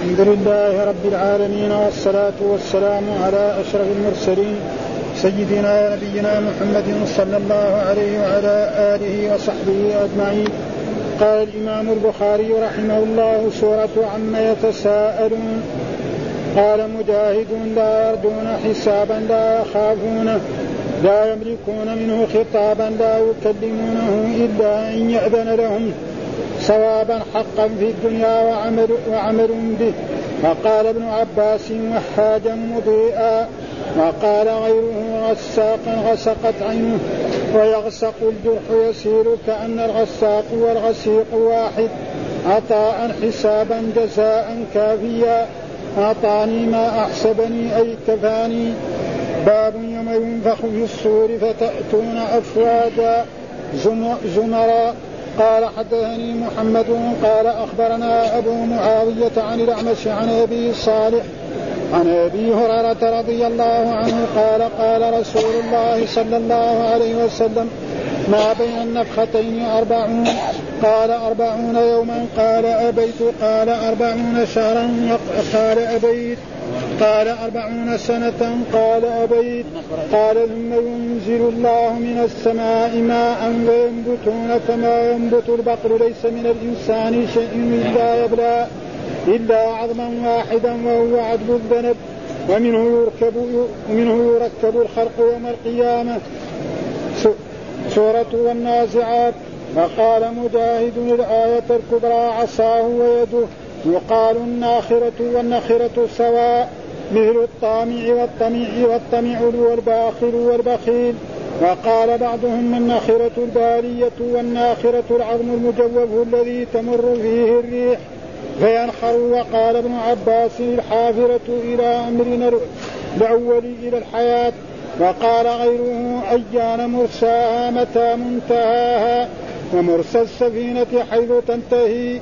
الحمد لله رب العالمين والصلاة والسلام على أشرف المرسلين سيدنا ونبينا محمد صلى الله عليه وعلى آله وصحبه أجمعين. قال الإمام البخاري رحمه الله سورة عما يتساءلون. قال مجاهد لا يرجون حسابا لا يخافونه لا يملكون منه خطابا لا يكلمونه إلا أن يأذن لهم. صوابا حقا في الدنيا وعمل, وعمل به. وقال ابن عباس وحاجا مضيئا. وقال غيره غساقا غسقت عينه. ويغسق الجرح يسير كأن الغساق والغسيق واحد. عطاء حسابا جزاء كافيا. أعطاني ما أحسبني أي كفاني باب يوم ينفخ في الصور فتأتون أفواجا. زمرا قال حدثني محمد قال أخبرنا أبو معاوية عن الأعمش عن أبي صالح عن أبي هريرة رضي الله عنه قال قال رسول الله صلى الله عليه وسلم ما بين النفختين أربعون قال أربعون يوما قال أبيت قال أربعون شهرا قال أبيت قال أربعون سنة قال أبيت قال ثم ينزل الله من السماء ماء وينبتون كما ينبت البقر ليس من الإنسان شيء إلا يبلى إلا عظما واحدا وهو عدل الذنب ومنه يركب ومنه يركب الخلق يوم القيامة. سورة والنازعات وقال مجاهد الآية الكبرى عصاه ويده. يقال الناخرة والنخرة سواء مثل الطامع والطمع والطمع والباخر والبخيل. وقال بعضهم الناخرة البالية والناخرة العظم المجوف الذي تمر فيه الريح. فينخر وقال ابن عباس الحافرة إلى أمرنا الأول إلى الحياة. وقال غيره أيان مرساها متى منتهاها؟ ومرسى السفينة حيث تنتهي.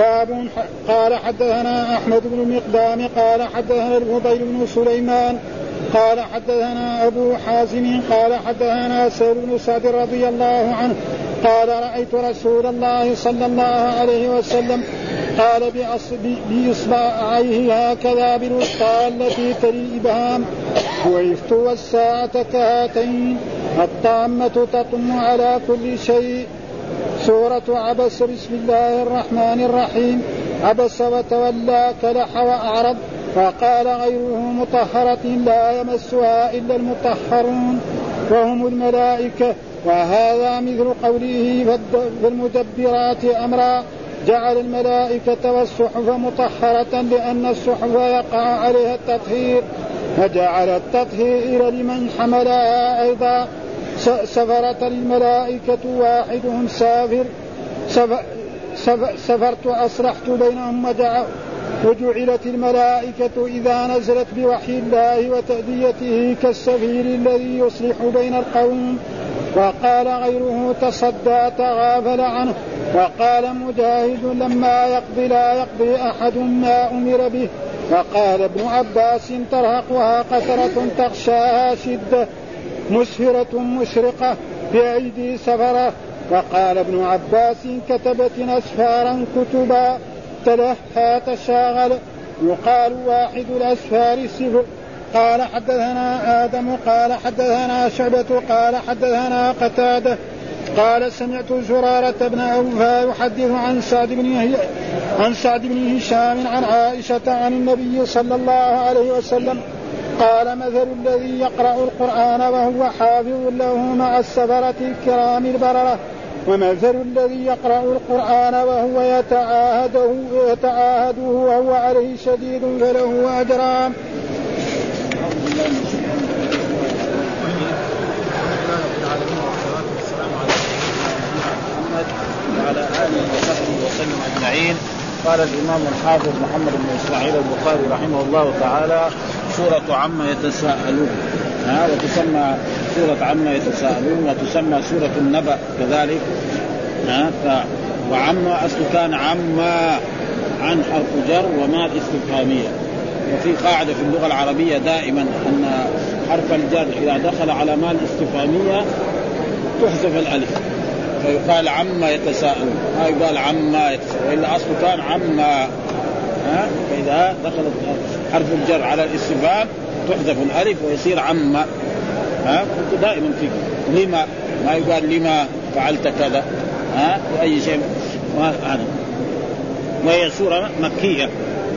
باب قال حدثنا أحمد بن المقدام قال حدثنا الفضيل بن سليمان قال حدثنا أبو حازم قال حدثنا سهل بن سعد رضي الله عنه قال رأيت رسول الله صلى الله عليه وسلم قال بإصبعيه هكذا بالوسطى التي تلي الابهام بعثت والساعة كهاتين الطامة تطم على كل شيء سورة عبس بسم الله الرحمن الرحيم. عبس وتولى كلح وأعرض وقال غيره مطهرة لا يمسها إلا المطهرون وهم الملائكة. وهذا مثل قوله فالمدبرات أمرا جعل الملائكة والصحف مطهرة لأن الصحف يقع عليها التطهير فجعل التطهير لمن حملها أيضا. سفرة الملائكة واحدهم سافر. سفرت أصلحت بينهم وجعلت الملائكة إذا نزلت بوحي الله وتأديته كالسفير الذي يصلح بين القوم. وقال غيره تصدى تغافل عنه. وقال مجاهد لما يقضي لا يقضي أحد ما أمر به. وقال ابن عباس ترهقها قترة تغشاها شدة. مسفرة مشرقة بأيدي سفرة. وقال ابن عباس كتبت أسفارا كتبا تلهى تشاغل. يقال واحد الأسفار سفر. قال حدثنا آدم قال حدثنا شعبة قال حدثنا قتادة. قال سمعت زرارة بن أوفى يحدث عن سعد بن عن سعد بن هشام عن عائشة عن النبي صلى الله عليه وسلم قال مثل الذي يقرأ القرآن وهو حافظ له مع السفرة الكرام البررة ومثل الذي يقرأ القرآن وهو يتعاهده يتعاهده وهو عليه شديد فله أجران. وعلى اله وصحبه وسلم قال الإمام الحافظ محمد بن إسماعيل البخاري رحمه الله تعالى سورة عما يتساءلون. ها وتسمى سورة عما يتساءلون وتسمى سورة النبأ كذلك. ها ف وعما أصل كان عما عن حرف جر وما الاستفهامية وفي قاعدة في اللغة العربية دائما أن حرف الجر إذا دخل على ما الاستفهامية تحذف الألف. فيقال عما يتساءلون. ما يقال عما يتساءلون وإلا اصله كان عما. ها؟ فإذا دخلت حرف الجر على الاستفهام تحذف الألف ويصير عما ها؟ دائما في لما؟ ما يقال لما فعلت كذا. ها؟ اي شيء. هذا وهي سورة مكية.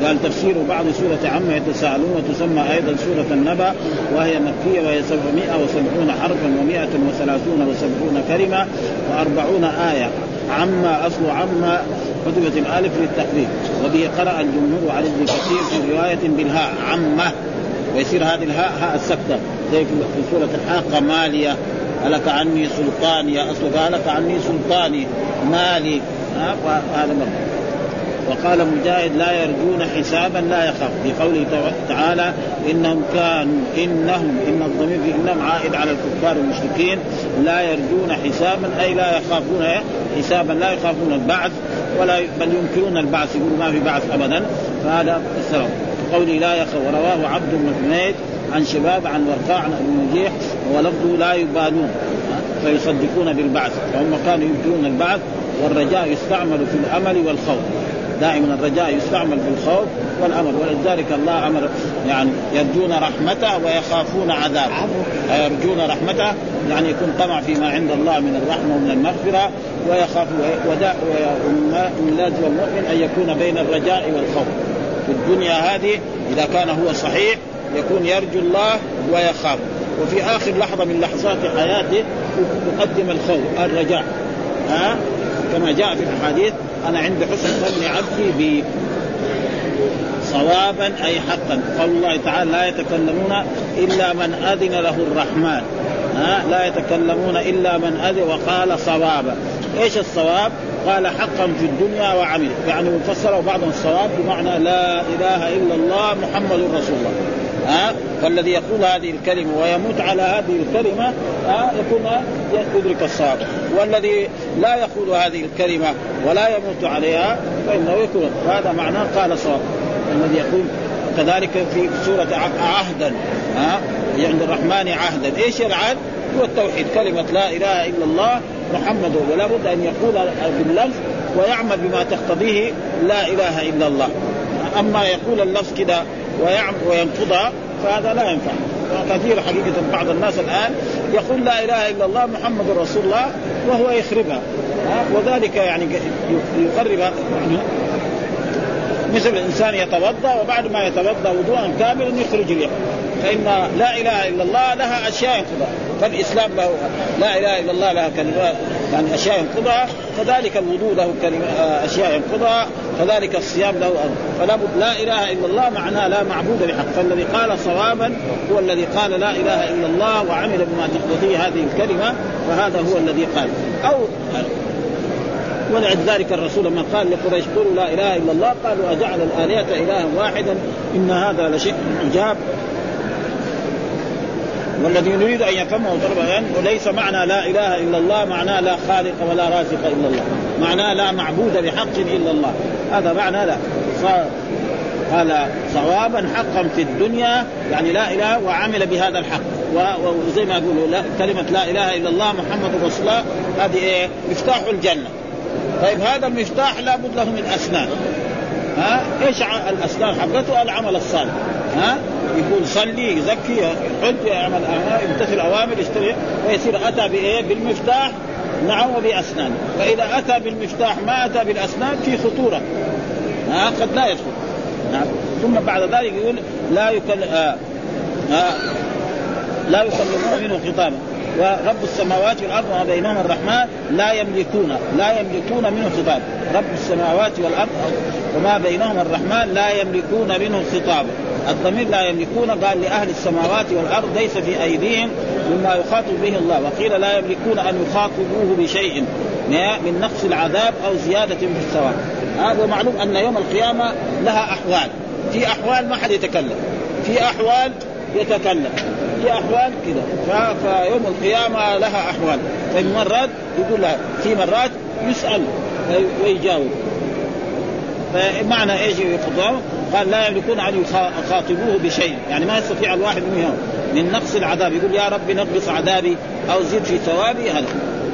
قال تفسير بعض سورة عما يتساءلون وتسمى أيضا سورة النبأ وهي مكية وهي 770 حرفا و130 و70 كلمة و40 آية. عما أصل عما كتبت الألف للتقدير وبه قرأ الجمهور على ابن كثير في رواية بالهاء عمة. ويصير هذه الهاء هاء السكتة. زي في سورة الحاقة مالية. هلك عني سلطاني. أصل هلك عني سلطاني. مالي. هذا مرة وقال مجاهد لا يرجون حسابا لا يخاف. بقوله تعالى إنهم كانوا انهم إن الضمير في إنهم عائد على الكفار المشركين. لا يرجون حسابا أي لا يخافون حسابا لا يخافون البعث ولا بل ينكرون البعث يقولوا ما في بعث ابدا. فهذا السبب. قولي لا يخاف ورواه عبد بن عن شباب عن ورقاء عن أبي نجيح ولفظه لا يبالون فيصدقون بالبعث. فهم كانوا ينكرون البعث والرجاء يستعمل في الأمل والخوف. دائما الرجاء يستعمل في الخوف والأمر ولذلك الله أمر يعني يرجون رحمته ويخافون عذابه. يرجون رحمته يعني يكون طمع فيما عند الله من الرحمة ومن المغفرة ويخاف ومن لازم المؤمن أن يكون بين الرجاء والخوف. في الدنيا هذه إذا كان هو صحيح يكون يرجو الله ويخاف. وفي آخر لحظة من لحظات حياته يقدم الخوف الرجاء. ها؟ كما جاء في الحديث أنا عند حسن ظن عبدي بي صوابا أي حقا. قول الله تعالى لا يتكلمون إلا من أذن له الرحمن. ها؟ لا يتكلمون إلا من أذن وقال صوابا. إيش الصواب؟ قال حقا في الدنيا وعمل يعني فسره بعض الصواب بمعنى لا إله إلا الله محمد رسول الله. ها؟ فالذي يقول هذه الكلمة ويموت على هذه الكلمة ها؟ يكون يدرك الصواب. والذي لا يقول هذه الكلمة ولا يموت عليها فإنه يكون. هذا معناه قال صواب. الذي يقول كذلك في سورة عهدا ها؟ عند الرحمن عهدا. إيش العهد؟ هو التوحيد. كلمة لا إله إلا الله محمد ولا بد أن يقول باللفظ ويعمل بما تقتضيه لا إله إلا الله. أما يقول اللفظ كده وينقضها فهذا لا ينفع. كثير حقيقة بعض الناس الآن يقول لا إله إلا الله محمد رسول الله وهو يخربها. وذلك يعني يقرب يعني مثل الإنسان يتوضأ وبعد ما يتوضأ وضوءا كاملا يخرج اليد فإن لا إله إلا الله لها أشياء ينقضها. فالإسلام له لا إله إلا الله لها كلمات يعني أشياء ينقضها كذلك الوضوء له آه، أشياء ينقضها كذلك الصيام له فلا بد لا إله إلا الله معناه لا معبود بحق. فالذي قال صوابا هو الذي قال لا إله إلا الله وعمل بما تقتضيه هذه الكلمة فهذا هو الذي قال. أو ولذلك الرسول لما قال لقريش قولوا لا إله إلا الله قالوا أجعل الآلهة إلها واحدا إن هذا لشيء عجاب. والذي نريد أن يفهمه ضربا وليس معنى لا إله إلا الله معناه لا خالق ولا رازق إلا الله. معناه لا معبود بحق إلا الله. هذا معنى لا. قال صوابا حقا في الدنيا يعني لا إله وعمل بهذا الحق. وزي ما يقولوا لا كلمة لا إله إلا الله محمد رسول الله هذه إيه؟ مفتاح الجنة. طيب هذا المفتاح لابد له من أسنان. ها؟ إيش الأسنان؟ حقته العمل الصالح. ها؟ يقول صلي يزكي يحج يعمل يمتثل أوامر يشتري ويصير أتى بإيه؟ بالمفتاح نعم وباسنانه فإذا أتى بالمفتاح ما أتى بالأسنان في خطورة. ها؟ قد لا يدخل. نعم. ثم بعد ذلك يقول لا يكل آه آه لا يكلمون منه خطابا ورب السماوات والأرض وما بينهما الرحمن لا يملكون لا يملكون منه خطاب. رب السماوات والأرض وما بينهما الرحمن لا يملكون منه خطابا الضمير لا يملكون قال لأهل السماوات والأرض ليس في أيديهم مما يخاطب به الله. وقيل لا يملكون أن يخاطبوه بشيء من نقص العذاب أو زيادة في الثواب. هذا معلوم أن يوم القيامة لها أحوال. في أحوال ما حد يتكلم. في أحوال يتكلم. في أحوال كذا فيوم القيامة لها أحوال. ففي مرات يقول لها في مرات يسأل ويجاوب. فمعنى إيش يقضون؟ قال لا يملكون أن يخاطبوه بشيء، يعني ما يستطيع الواحد منهم من نقص العذاب. يقول يا رب نقص عذابي أو زد في ثوابي هذا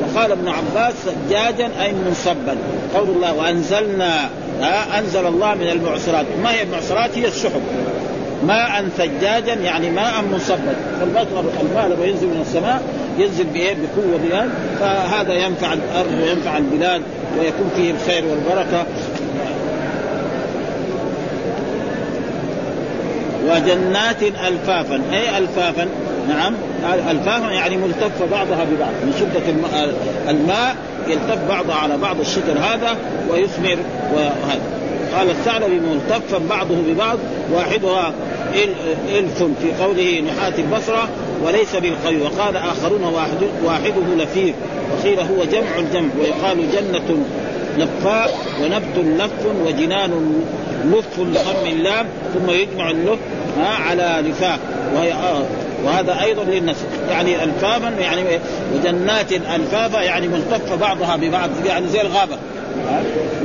وقال ابن عباس سجاجا أي منصبا. قول الله وأنزلنا ها أنزل الله من المعصرات. ما هي المعصرات؟ هي السحب. ماء ثجاجا يعني ماء منصبا. فالمطر الماء لما ينزل من السماء ينزل بإيه؟ بقوة بها فهذا ينفع الأرض وينفع البلاد ويكون فيه الخير والبركة. وجنات الفافا. أي الفافا؟ نعم. الفافا يعني ملتفه بعضها ببعض. من شدة الماء يلتف بعضها على بعض الشجر هذا ويثمر وهذا. قال الثعلبي ملتفا بعضه ببعض. واحدها لف في قوله نحاة البصرة وليس بالقوي وقال آخرون واحد واحدة لفيف وقيل هو جمع الجمع. ويقال جنة لفاء ونبت لف وجنان لف لضم اللام ثم يجمع اللف على لفاف وهي آه وهذا أيضا للنسل يعني الفافا يعني وجنات الفافا يعني ملتفة بعضها ببعض يعني زي الغابة.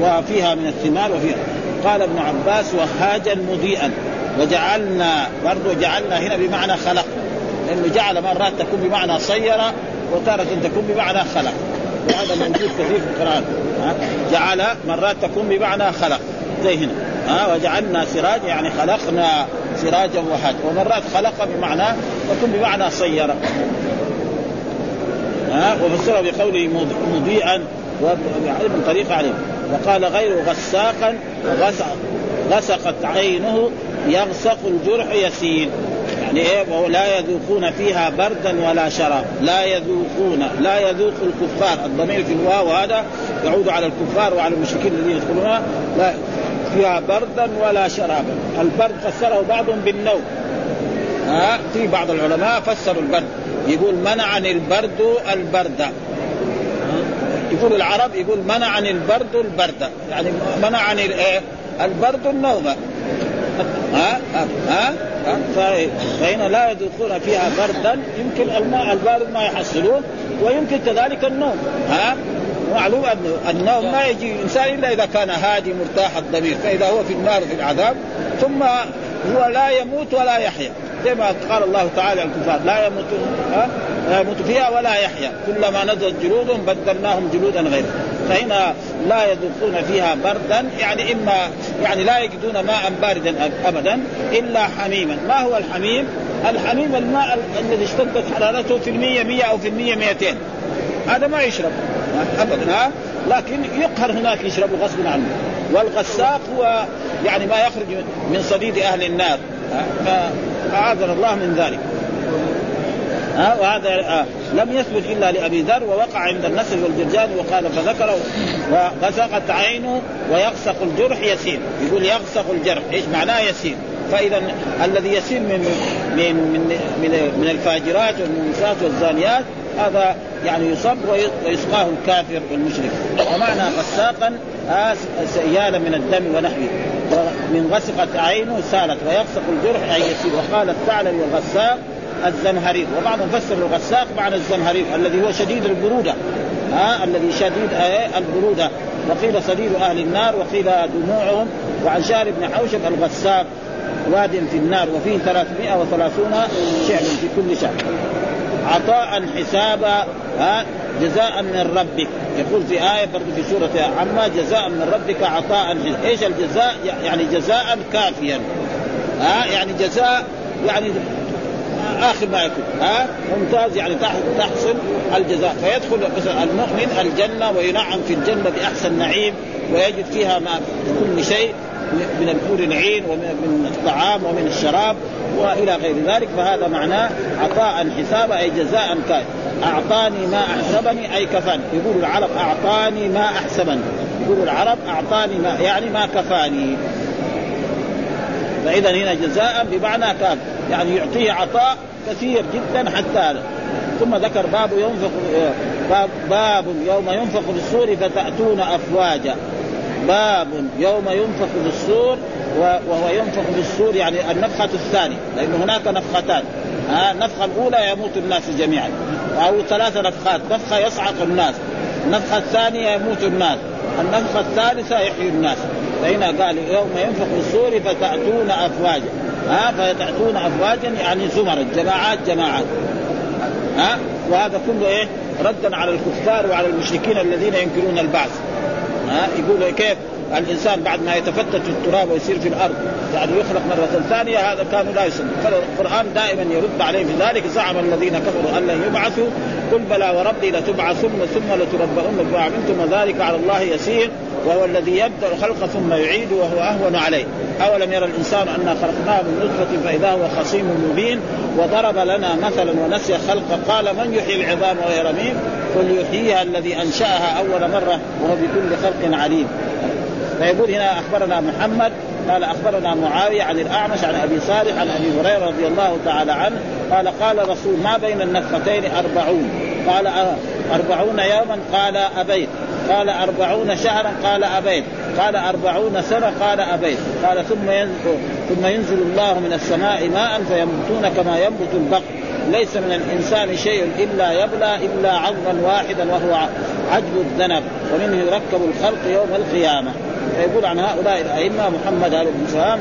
وفيها من الثمار وفيها. قال ابن عباس وهاجا مضيئا. وجعلنا برضو جعلنا هنا بمعنى خلق. لأنه جعل مرات تكون بمعنى صير وتارة تكون بمعنى خلق. وهذا موجود كثير في القرآن. جعل مرات تكون بمعنى خلق. زي هنا. ها وجعلنا سراج يعني خلقنا سراجا وهاجا ومرات خلق بمعنى تكون بمعنى صير. ها وفسر بقوله مضيئا من طريقة عليه. وقال غير غساقا غسقت عينه يغسق الجرح يسيل. يعني إيه؟ ولا يذوقون فيها بردا ولا شراب. لا يذوقون لا يذوق الكفار. الضمير في الواو هذا يعود على الكفار وعلى المشركين الذين يدخلونها. لا فيها بردا ولا شرابا. البرد فسره بعضهم بالنوم. ها؟ في بعض العلماء فسروا البرد. يقول منعني البرد البرد. يقول العرب يقول منعني البرد البرد. يعني منعني الايه البرد النوم. ها؟ ها؟ فهنا لا يذوقون فيها بردا يمكن الماء البارد ما يحصلون ويمكن كذلك النوم. ها؟ معلوم ان النوم ما يجي الانسان إلا إذا كان هادي مرتاح الضمير. فإذا هو في النار في العذاب ثم هو لا يموت ولا يحيا. زي ما قال الله تعالى الكفار لا يموت لا يموت فيها ولا يحيا. كلما نزلت جلودهم بدلناهم جلودا غيرها فهنا لا يذوقون فيها بردا يعني اما يعني لا يجدون ماء باردا أبدا إلا حميما. ما هو الحميم؟ الحميم الماء الذي اشتدت حرارته في المية مية أو في المية مئتين هذا ما يشرب. ابدا ها؟ لكن يقهر هناك يشرب غصب عنه والغساق هو يعني ما يخرج من صديد أهل النار فأعاذنا الله من ذلك. ها؟ وهذا آه لم يثبت إلا لأبي ذر ووقع عند النسر والجرجان وقال فذكره وغسقت عينه ويغسق الجرح يسير. يقول يغسق الجرح إيش معناه يسير؟ فإذا الذي يسير من من من من, من الفاجرات والمنسات والزانيات هذا يعني يصب ويسقاه الكافر والمشرك. ومعنى غساقا سيالا من الدم ونحوه. من غسقت عينه سالت ويغسق الجرح أي يسير. وقال الثعلب والغساق الزمهرير وبعضهم فسر الغساق معنى الزمهرير الذي هو شديد البرودة. ها الذي شديد البرودة. وقيل صديد أهل النار وقيل دموعهم. وعن شهر بن حوشب الغساق واد في النار وفيه 330 شعر في كل شهر. عطاء حسابا ها جزاء من ربك. يقول في آية برضه في سورة عما جزاء من ربك عطاء إيش الجزاء؟ يعني جزاء كافيا. ها يعني جزاء يعني آخر ما يكون. ها ممتاز يعني تحصل الجزاء. فيدخل المؤمن الجنة وينعم في الجنة بأحسن نعيم ويجد فيها ما كل شيء. من الحور العين ومن الطعام ومن الشراب وإلى غير ذلك فهذا معناه عطاء حسابا أي جزاء كان أعطاني ما أحسبني أي كفاني. يقول العرب أعطاني ما أحسبني. يقول العرب أعطاني ما يعني ما كفاني. فإذا هنا جزاء بمعنى كان يعني يعطيه عطاء كثير جدا حتى ثم ذكر باب ينفق باب, باب يوم ينفق في الصور فتأتون أفواجا. باب يوم ينفخ في الصور وهو ينفخ في الصور يعني النفخة الثانية لأن هناك نفختان. ها النفخة الأولى يموت الناس جميعا أو ثلاث نفخات نفخة يصعق الناس النفخة الثانية يموت الناس النفخة الثالثة يحيي الناس. فهنا قال يوم ينفخ في الصور فتأتون أفواجا. ها فتأتون أفواجا يعني زمرا جماعات جماعات. ها وهذا كله إيه؟ ردا على الكفار وعلى المشركين الذين ينكرون البعث. ها يقول كيف؟ الإنسان بعد ما يتفتت في التراب ويصير في الأرض يعني يخلق مرة ثانية هذا كانوا لا يصدق فالقرآن دائما يرد عليه في ذلك زعم الذين كفروا أن لن يبعثوا. قل بلى وربي لتبعثن ثم لتنبؤن بما عملتم وذلك على الله يسير وهو الذي يبدأ الخلق ثم يعيد وهو أهون عليه. أولم يرى الإنسان انا خلقناه من نطفة فإذا هو خصيم مبين وضرب لنا مثلا ونسي خلقه قال من يحيي العظام وهي رميم؟ قل يحييها الذي أنشأها أول مرة وهو بكل خلق عليم. فيقول هنا أخبرنا محمد قال أخبرنا معاوية عن الأعمش عن أبي صالح عن أبي هريرة رضي الله تعالى عنه قال قال رسول ما بين النفختين أربعون؟ قال أربعون يوما؟ قال أبيت. قال أربعون شهرا؟ قال أبيت. قال أربعون سنة؟ قال أبيت. قال ثم ينزل ثم ينزل الله من السماء ماء فينبتون كما ينبت البقر. ليس من الإنسان شيء إلا يبلى إلا عظما واحدا وهو عجب الذنب ومنه يركب الخلق يوم القيامة. فيقول عن هؤلاء الأئمة محمد بن سلام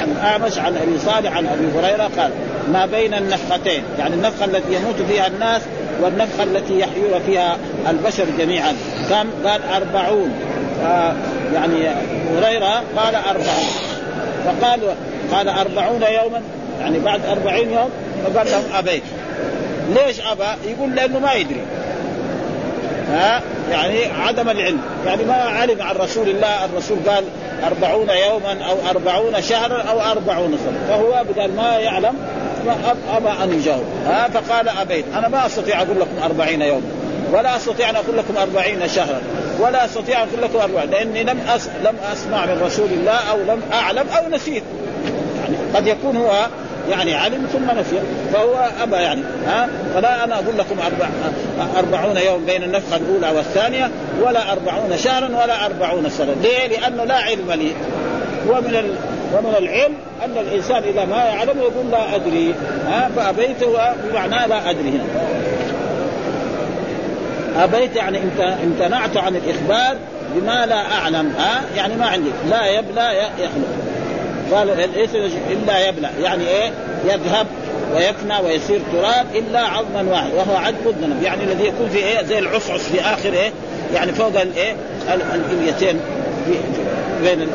عن أعمش عن أبي صالح عن أبي هريرة قال ما بين النفختين يعني النفخة التي يموت فيها الناس والنفخة التي يحيون فيها البشر جميعا. كم؟ قال أربعون. آه يعني هريرة قال أربعون. فقال قال أربعون يوما؟ يعني بعد أربعين يوم فقال لهم أبيت. ليش أبى؟ يقول لأنه ما يدري. ها يعني عدم العلم. يعني ما علم عن رسول الله الرسول قال أربعون يوما أو أربعون شهرا أو أربعون سنة. فهو قال ما يعلم أبى أن يجاوب. ها فقال أبيت أنا ما أستطيع أقول لكم أربعين يوما ولا أستطيع أن أقول لكم أربعين شهرا ولا أستطيع أن أقول لكم أربعين لأني لم أس... لم أسمع من رسول الله أو لم أعلم أو نسيت. يعني قد يكون هو يعني علم ثم نسي فهو ابى يعني ها؟ فلا أنا أقول لكم أربع أربعون يوم بين النفخة الأولى والثانية ولا أربعون شهرا ولا أربعون سنة، ليه؟ لأنه لا علم لي. ومن ال... ومن العلم أن الإنسان إذا ما يعلم يقول لا أدري ها؟ فأبيت بمعنى لا أدري هنا. أبيت يعني امتنعت عن الإخبار بما لا أعلم ها؟ يعني ما عندي. لا يبلى يخلق. قال ليس الا يبلى. يعني إيه؟ يذهب ويفنى ويصير تراب إلا عظما واحد وهو عظم الذنب يعني الذي يكون في إيه؟ زي العصعص في آخر إيه؟ يعني فوق الايه الاليتين بين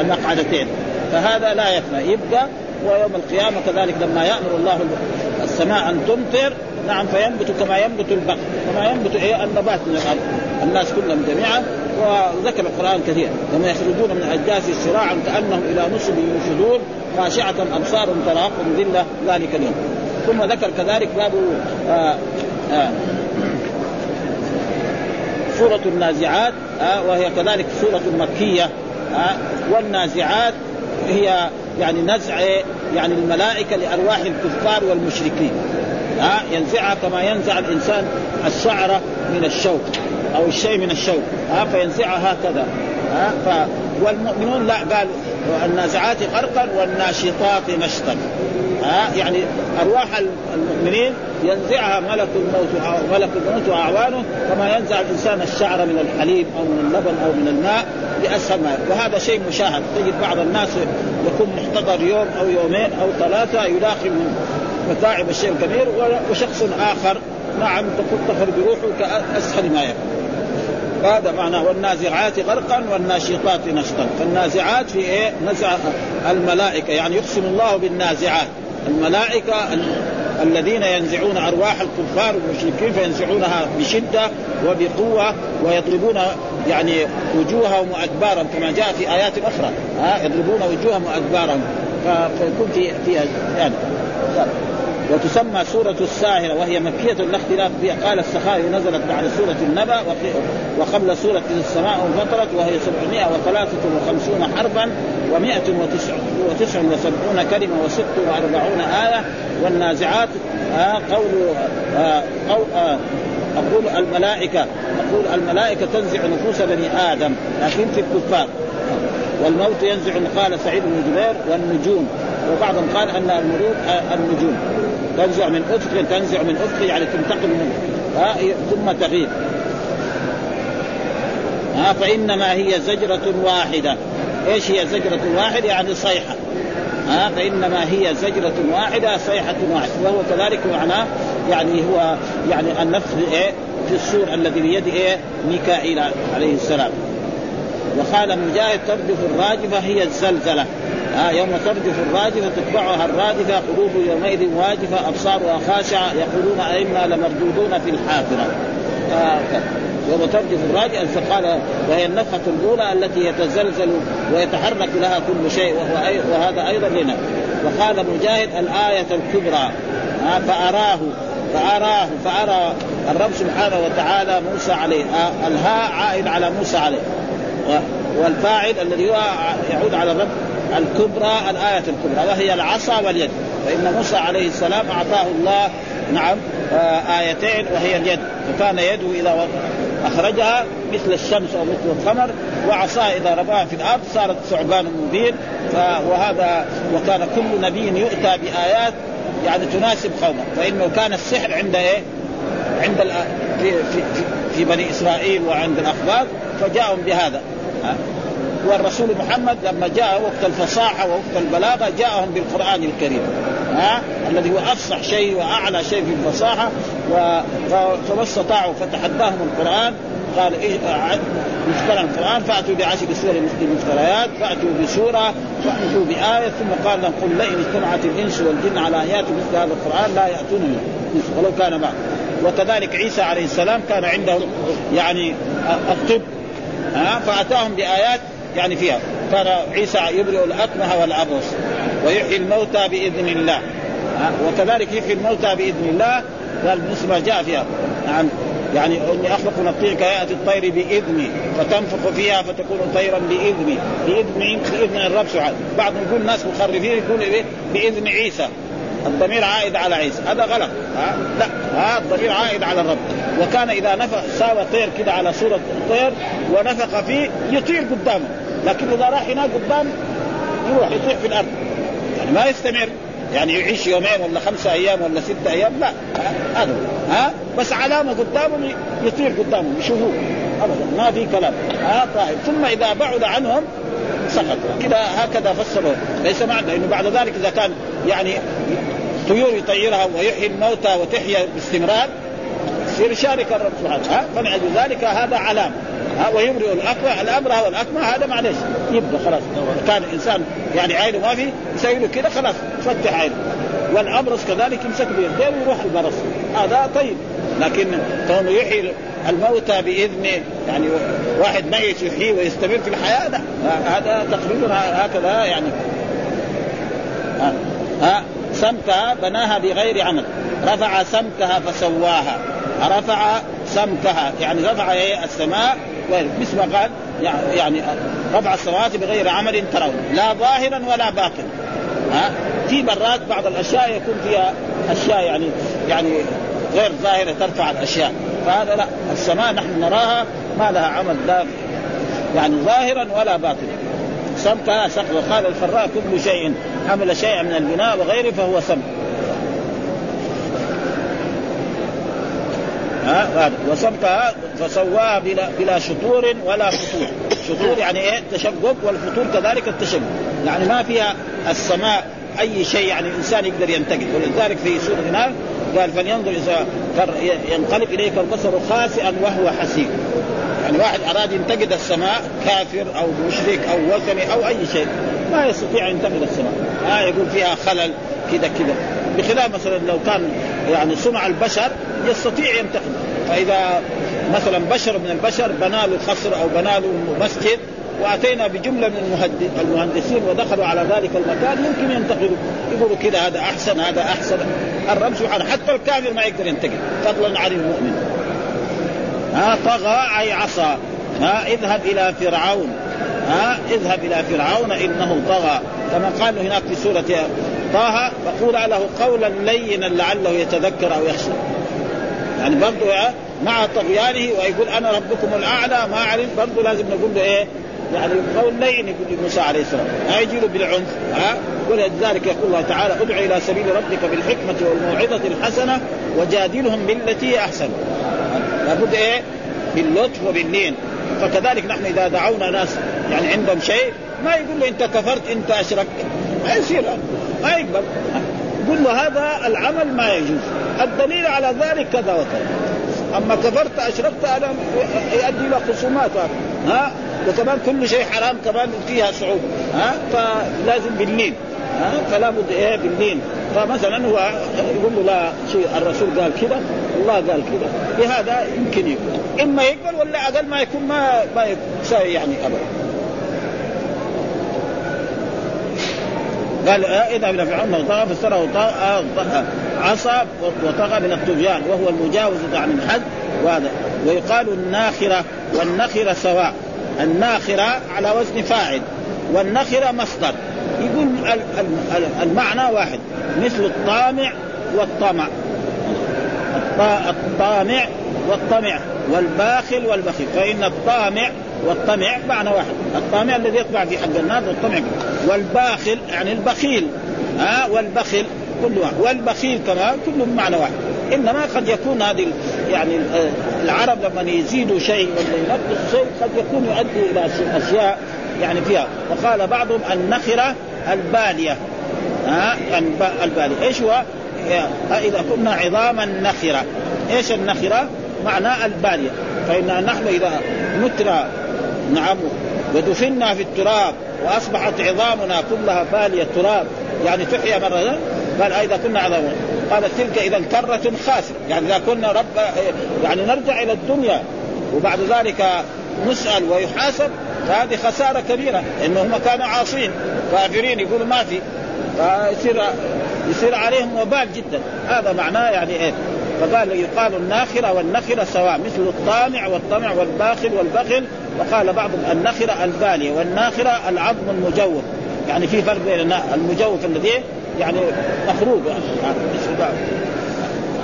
المقعدتين. فهذا لا يفنى. يبقى ويوم القيامة كذلك لما يأمر الله السماء أن تمطر نعم فينبت كما ينبت البقر. كما ينبت إيه؟ النبات من الأرض. الناس كلهم جميعا وذكر القرآن كثير. لما يخرجون من اجداث سراعا كأنهم إلى نصب يوشدون خاشعة أبصار تراقم ذلة ذلك اليوم. ثم ذكر كذلك باب آآ آآ سورة النازعات آه وهي كذلك سورة مكية آه والنازعات هي يعني نزع يعني الملائكة لأرواح الكفار والمشركين. ها آه ينزعها كما ينزع الإنسان الشعرة من الشوك. أو الشيء من الشوك ها فينزعها هكذا. ها ف والمؤمنون لا قال النازعات غرقا والناشطات نشطا. ها يعني أرواح المؤمنين ينزعها ملك الموت ملك الموت وأعوانه كما ينزع الإنسان الشعر من الحليب أو من اللبن أو من الماء باسهل ما وهذا شيء مشاهد. تجد بعض الناس يكون محتضر يوم أو يومين أو ثلاثة يلاقي من متاعب الشيء الكبير وشخص آخر نعم تخرج روحه كأسهل ما يكون. هذا معنى والنازعات غرقا والناشطات نشطا. فالنازعات في إيه؟ نزع الملائكة يعني يقسم الله بالنازعات. الملائكة الذين ينزعون أرواح الكفار والمشركين فينزعونها بشدة وبقوة ويضربون يعني وجوههم وادبارهم كما جاء في آيات أخرى. ها يضربون وجوههم وأدبارهم. فيكون في فيها يعني. وتسمى سورة الساهرة وهي مكية لا اختلاف فيها. قال السخاوي نزلت بعد سورة النبأ وقبل سورة السماء انفطرت وهي 753 حربا و179 كلمة و46 آية. والنازعات آه قول آه قول آه أقول الملائكة أقول الملائكة تنزع نفوس بني آدم لكن في الكفار. والموت ينزع قال سعيد بن جبير والنجوم. وبعضهم قال أن الملوك النجوم. تنزع من أفق تنزع من أفق يعني تنتقل منه. ها ثم تغيب. ها فإنما هي زجرة واحدة. إيش هي زجرة واحدة؟ يعني صيحة. ها فإنما هي زجرة واحدة صيحة واحدة. وهو كذلك معناه يعني هو يعني النفخ إيه في السور الذي بيد إيه ميكائيل عليه السلام. وقال مجاهد ترجف الراجفة هي الزلزلة. آه يوم ترجف الراجفه تتبعها الرادفة قلوب يومئذ واجفة أبصارها خاشعة يقولون أئنا لمردودون في الحافرة. آه يوم ترجف الراجفه فقال وهي النفخه الأولى التي يتزلزل ويتحرك لها كل شيء وهو أي وهذا أيضا لنا وقال مجاهد الآية الكبرى. آه فأراه فأراه فأرى الرب سبحانه وتعالى موسى عليه. آه الهاء عائد على موسى عليه. والفاعل الذي يعود على الرب الكبرى الآية الكبرى وهي العصا واليد. فإن موسى عليه السلام أعطاه الله نعم آه آيتين وهي اليد. فكان يده إذا أخرجها مثل الشمس أو مثل القمر وعصاه إذا رماها في الأرض صارت ثعبان مبين. وهذا وكان كل نبي يؤتى بآيات يعني تناسب قومه. فإنه كان السحر عند إيه؟ عند في, في, في بني إسرائيل وعند الأخبار فجاءهم بهذا. والرسول محمد لما جاء وقت الفصاحة ووقت البلاغة جاءهم بالقرآن الكريم. ها؟ الذي هو أفصح شيء وأعلى شيء في الفصاحة. و... فما استطاعوا فتحداهم القرآن. قال إيه مفترى القرآن فأتوا بعشر سور المفتريات فأتوا بسورة فأتوا بآية ثم قال لهم قل لئن اجتمعت الإنس والجن على آيات مثل هذا القرآن لا يأتون ولو كان معه. وكذلك عيسى عليه السلام كان عنده يعني الطب. ها؟ فأتاهم بآيات يعني فيها. كان عيسى يبرئ الأكمه والأبرص ويحيي الموتى بإذن الله. وكذلك يحيي الموتى بإذن الله قال ما جاء فيها. نعم. يعني إني أخلق من الطير كهيئه الطير باذني فتنفخ فيها فتكون طيرا باذني بإذن بإذن الرب سبحانه بعض يقول الناس مخرفين يقول إيه؟ بإذن عيسى. الضمير عائد على عيسى. هذا غلط. ها؟ لا. ها؟ الضمير عائد على الرب. وكان إذا نفخ ساوى طير كده على صورة طير ونفخ فيه يطير قدامه. لكن إذا راح هناك قدام يروح يطيح في الأرض. يعني ما يستمر. يعني يعيش يومين ولا خمسة أيام ولا ستة أيام لا. هذا ها؟ بس علامة قدامهم يطير قدامهم يشوفوه. ابدا. ما في كلام. ها؟ طيب. ثم إذا بعد عنهم سقط. كذا هكذا فسره ليس معنى إنه بعد ذلك إذا كان يعني طيور يطيرها ويحيي الموتى وتحيا باستمرار يصير يشارك الرب سبحانه. ها؟ فمن ذلك هذا علامة. ويبرئ الأكمة الامر والاكمه هذا معلش يبدا خلاص. كان الانسان يعني عينه ما في يسوي له كذا خلاص فتح عينه. والابرص كذلك يمسك بيديه ويروح البرص. هذا طيب. لكن كونه يحيي الموتى باذن يعني واحد ميت يحييه ويستمر في الحياة لا هذا تقريبا هكذا يعني. ها, ها سمكها بناها بغير عمل. رفع سمكها فسواها. رفع سمكها يعني رفع السماء مثل ما قال يعني رفع السماوات بغير عمل ترون لا ظاهرا ولا باطنا ها؟ في مرات بعض الأشياء يكون فيها أشياء يعني يعني غير ظاهرة ترفع الأشياء. فهذا لا السماء نحن نراها ما لها عمل لا يعني ظاهرا ولا باطنا سمكها سقف وقال الفراء كل شيء حمل شيئا من البناء وغيره فهو سمك ها وسمكها فسواها بلا, بلا شطور ولا فطور شطور يعني إيه؟ التشقق والفطور كذلك التشقق. يعني ما فيها السماء أي شيء يعني الانسان يقدر ينتقد. ولذلك في سورة النار قال فلينظر إذا ينقلب إليك البصر خاسئا وهو حسيب يعني واحد أراد ينتقد السماء كافر أو مشرك أو وثني أو أي شيء ما يستطيع أن ينتقد السماء. آه يقول فيها خلل كذا كذا. بخلاف مثلا لو كان يعني صنع البشر يستطيع ينتقد فإذا مثلا بشر من البشر بنى له قصر أو بنى له مسجد وأتينا بجملة من المهندسين ودخلوا على ذلك المكان يمكن ينتقدوا يقولوا كذا هذا أحسن هذا أحسن. الرب سبحانه حتى الكافر ما يقدر ينتقد فضلا عن المؤمن. ها طغى أي عصى. ها اذهب إلى فرعون. ها اذهب إلى فرعون إنه طغى. كما قال هناك في سورة طه فقول له قولا لينا لعله يتذكر أو يخشى. يعني برضه مع طغيانه ويقول أنا ربكم الأعلى ما علم برضه لازم نقول له إيه؟ يعني قول لين يقول لموسى عليه السلام. ما يجي له بالعنف ها؟ ولذلك يقول الله تعالى ادع إلى سبيل ربك بالحكمة والموعظة الحسنة وجادلهم بالتي أحسن. لابد إيه؟ باللطف وباللين فكذلك نحن إذا دعونا ناس يعني عندهم شيء ما يقول له أنت كفرت أنت أشركت. ما يصير. ما يقبل. يقول له هذا العمل ما يجوز. الدليل على ذلك كذا وكذا. أما كفرت أشركت هذا يؤدي إلى خصومات ها؟ وكمان كل شيء حرام كمان فيها صعوبة. ها؟ فلازم باللين ها؟ فلا بد إيه باللين فمثلا هو يقول له لا شيء الرسول قال كذا الله قال كذا بهذا يمكن يقبل إما يقبل ولا أقل ما يكون ما ما يعني ابدا. قال إذا إلى فرعون وطغى فسره عصى وطغى من الطغيان وهو المجاوز عن الحد وهذا. ويقال الناخرة والنخره سواء. الناخرة على وزن فاعل والنخره مصدر. يقول المعنى واحد مثل الطامع والطمع. الطامع والطمع والباخل والبخيل. فإن الطامع والطمع معنى واحد. الطامع الذي يطمع في حق الناس والطمع والباخل يعني البخيل. ها والبخل كل واحد. والبخيل كمان كلهم معنى واحد. إنما قد يكون هذه يعني العرب لما يزيدوا شيء ولا ينقصوا شيء قد يكون يؤدي إلى اشياء يعني فيها. وقال بعضهم النخرة البالية. ها البالية. إيش هو؟ إذا كنا عظاما نخره إيش النخرة؟ معناه البالية. فإن نحن إذا متنا نعم ودفنا في التراب وأصبحت عظامنا كلها بالية تراب. يعني تحيا مرة قال إذا كنا عظاما قال تلك إذا كرة خاسرة. يعني إذا كنا رب يعني نرجع إلى الدنيا وبعد ذلك نسأل ويحاسب. فهذه خسارة كبيرة إنه هم كانوا عاصين كافرين يقولوا ما في. فيصير يصير عليهم وبال جدا. هذا معناه يعني إيه؟ فقال يقال الناخرة والنخرة سواء مثل الطامع والطمع والباخل والبخل. وقال بعضهم النخرة البالية والناخرة العظم المجوف. يعني في فرق بين المجوف الذي يعني مخروج يعني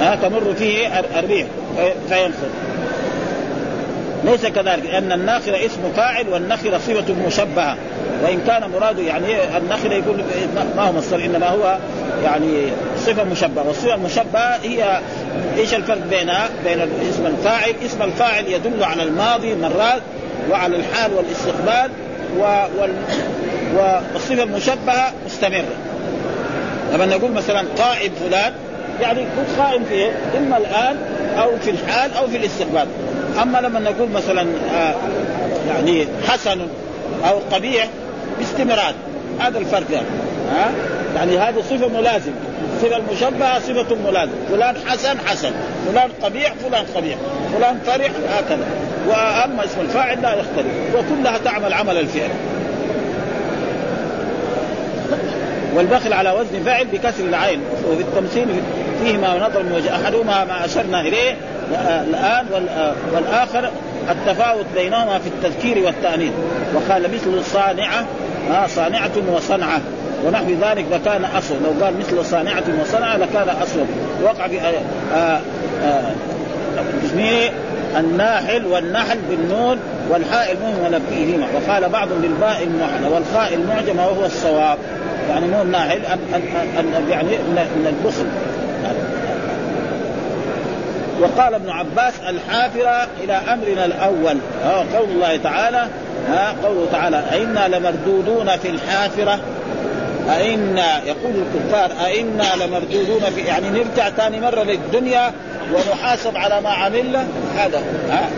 ها تمر فيه الريح فينخر ليس كذلك لأن الناخرة اسم فاعل والنخرة صفة مشبهة. وإن كان مراده يعني النخرة يقول ما هو مصدر إنما هو يعني صفة مشبهة. والصفة المشبهة هي إيش الفرق بينها؟ بين اسم الفاعل اسم الفاعل يدل على الماضي مرات وعلى الحال والاستقبال. والصفة المشبهة مستمرة. لما نقول مثلا قائم فلان يعني يكون قائم في إيه؟ إما الآن أو في الحال أو في الاستقبال. أما لما نقول مثلا آه يعني حسن أو قبيح باستمرار. هذا الفرق يعني. ها؟ يعني هذه صفة ملازمة. الصفه المشبهة صفة ملازمة. فلان حسن حسن. فلان قبيح فلان قبيح. فلان فرح هكذا. وأما اسم الفاعل لا يختلف وكلها تعمل عمل الفعل. والبخل على وزن فاعل بكسر العين وفي التمثيل فيهما نظر من وجه أحدهما ما أشرنا إليه الآن والآخر التفاوت بينهما في التذكير والتأنيث. وقال مثل الصانعه صانعة وصنعة. ونحو ذلك لكان اسود لو قال مثل صانعة وصنعة لكان اسود وقع في آه، آه، اسمه الناحل والنحل بالنون والحاء المهملة فيهما. وقال بعض بالباء المحنى والخاء المعجمة وهو الصواب. يعني مو الناحل يعني من البخل. وقال ابن عباس الحافرة إلى أمرنا الأول. قول الله تعالى ها قوله تعالى أئنا لمردودون في الحافرة. أئنا يقول الكفار أئنا لمردودون في يعني نرجع ثاني مرة للدنيا ونحاسب على ما عملنا هذا ها؟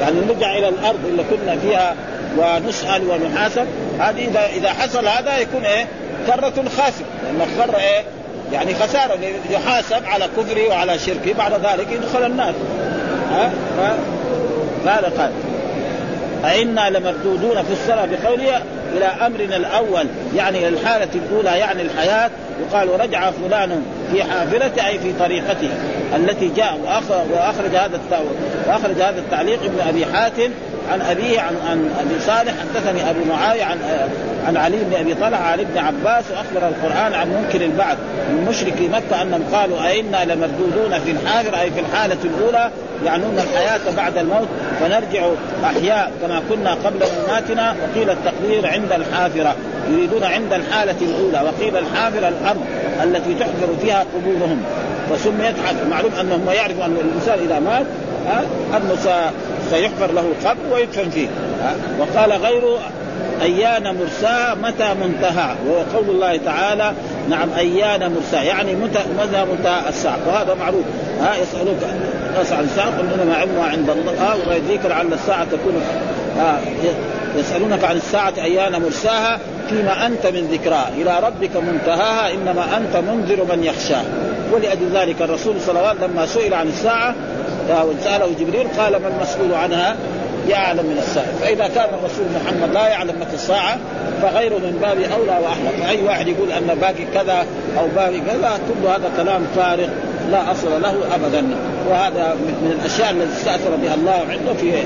يعني نرجع إلى الأرض اللي كنا فيها ونسأل ونحاسب. هذه إذا إذا حصل هذا يكون إيه؟ كرة خاسرة. لأن الخر إيه؟ يعني خسارة. يحاسب على كفره وعلى شركه. بعد ذلك يدخل النار. ها؟ فهذا قال. أئنا لمردودون في الصلاة بقوله إلى أمرنا الأول. يعني الحالة الأولى يعني الحياة. يقال رجع فلان في حافلته أي في طريقته التي جاء وأخرج هذا وأخرج هذا التعليق ابن أبي حاتم عن أبيه عن عن أبي صالح حدثني أبو معاوية عن عن علي بن أبي طلحة عن ابن عباس وأخبر القرآن عن منكر البعث من مشركي مكة أنهم قالوا أئنا لمردودون في الحافر أي في الحالة الأولى يعنون الحياة بعد الموت فنرجع أحياء كما كنا قبل مماتنا وقيل التقدير عند الحافرة يريدون عند الحالة الأولى وقيل الحافرة الأرض التي تحفر فيها قبورهم وسميت معلوم انهم يعرفوا أن الإنسان إذا مات أنه سيحفر له قبر ويدفن فيه وقال غيره أيان مرساها متى منتهى وهو قول الله تعالى نعم أيان مرساها يعني متى متى منتهى الساعة وهذا معروف ها يسألوك عن الساعة قل إنما علمها عند الله ويدريك لعل الساعة تكون آه يسألونك عن الساعة أيان مرساها؟ فيما أنت من ذكراها إلى ربك منتهاها إنما أنت منذر من يخشاها ولأجل ذلك الرسول صلى الله عليه وسلم لما سئل عن الساعة وساله جبريل قال ما المسؤول عنها؟ يعلم من السائل فإذا كان الرسول محمد لا يعلم متى الساعة فغيره من باب أولى واحلى فاي واحد يقول أن باقي كذا أو باقي كذا كل هذا كلام فارغ لا أصل له ابدا. وهذا من الأشياء التي استأثر بها الله عنده في إيه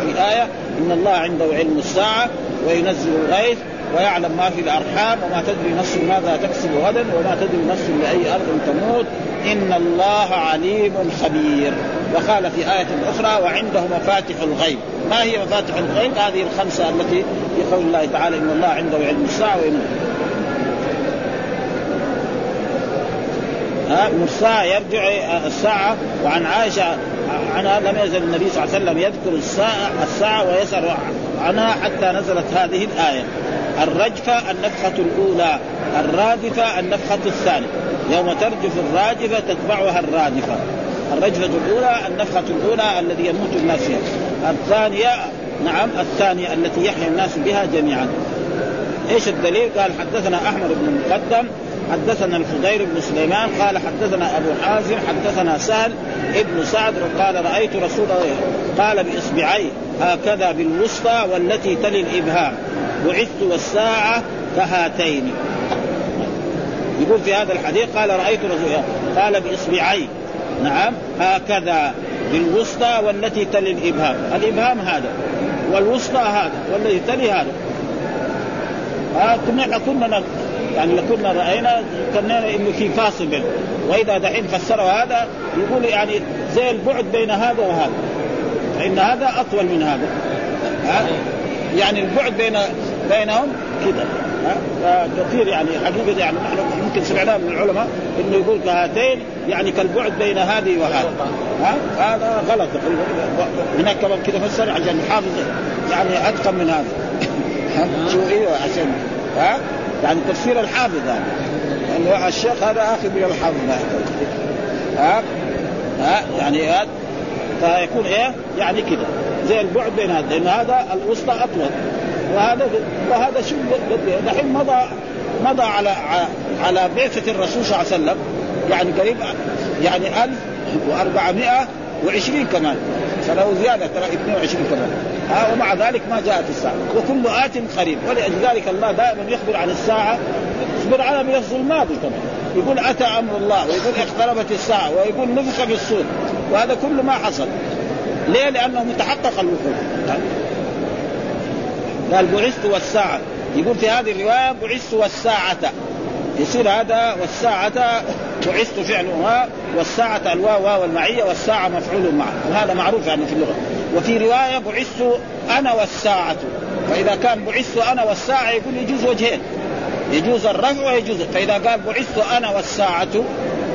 في آية إن الله عنده علم الساعة وينزل الغيث ويعلم ما في الأرحام وما تدري نفس ماذا تكسب غدا وما تدري نفس لأي أرض تموت. إن الله عليم خبير. وقال في آية أخرى وعنده مفاتح الغيب. ما هي مفاتح الغيب؟ هذه الخمسة التي في قول الله تعالى إن الله عنده علم الساعة وإنه مرساة يرجع الساعة. وعن عائشة عنها لم يزل النبي صلى الله عليه وسلم يذكر الساعة الساعة ويسأل عنها حتى نزلت هذه الآية. الرجفة النفخة الأولى الرادفة النفخة الثانية. يوم ترجف الراجفة تتبعها الرادفة. الرجفة الأولى النفخة الأولى الذي يموت الناس. فيها الثانية نعم الثانية التي يحيا الناس بها جميعا. إيش الدليل؟ قال حدثنا أحمد بن المقدم حدثنا الفضيل بن سليمان قال حدثنا أبو حازم حدثنا سهل ابن سعد قال رأيت رسول الله قال باصبعي هكذا بالوسطى والتي تلي الإبهام. بعثت والساعة كهاتين. يقول في هذا الحديث قال رأيت رسول الله قال باصبعي نعم هكذا بالوسطى والتي تلي الإبهام. الإبهام هذا والوسطى هذا والذي تلي هذا. آه كنا كنا يعني كنا رأينا كنا إنه في فاصل. بين وإذا دحين فسروا هذا يقول يعني زي البعد بين هذا وهذا. فإن هذا أطول من هذا. ها يعني البعد بين بينهم كذا كثير يعني حقيقة يعني نحن يمكن سمعناه من العلماء إنه يقول كهاتين يعني كالبعد بين هذه وهذه. ها؟ هذا غلط. هناك كمان كذا فسر عشان الحافظ يعني أتقن من هذا. شو أيوه عشان؟ ها؟ يعني تفسير الحافظ هذا. يعني الشيخ هذا اخذ من الحافظ. ها؟ ها؟ يعني هذا. فيكون إيه؟ يعني كذا زي البعد بين هذا. لأن هذا الوسطى أطول. وهذا وهذا شو؟ دحين مضى مضى على على بعثة الرسول صلى الله عليه وسلم يعني قريب يعني 1420 كمان فله زيادة ترى 22 كمان. ها ومع ذلك ما جاءت الساعة. وكل آت قريب ولذلك الله دائما يخبر عن الساعة يخبر عنها بلفظ الماضي كمان. يقول أتى أمر الله ويقول اقتربت الساعة ويقول نفخ في الصور وهذا كله ما حصل. ليه؟ لأنه متحقق الوقوع. قال بعثت والساعة. يقول في هذه الرواية بعثت والساعة. يصير هذا والساعة بعثت فعلها والساعة الواو واو المعية والساعة مفعول معه وهذا معروف يعني في اللغة. وفي رواية بعثت أنا والساعة. فإذا كان بعثت أنا والساعة يقول يجوز وجهين. يجوز الرفع ويجوز. فإذا قال بعثت أنا والساعة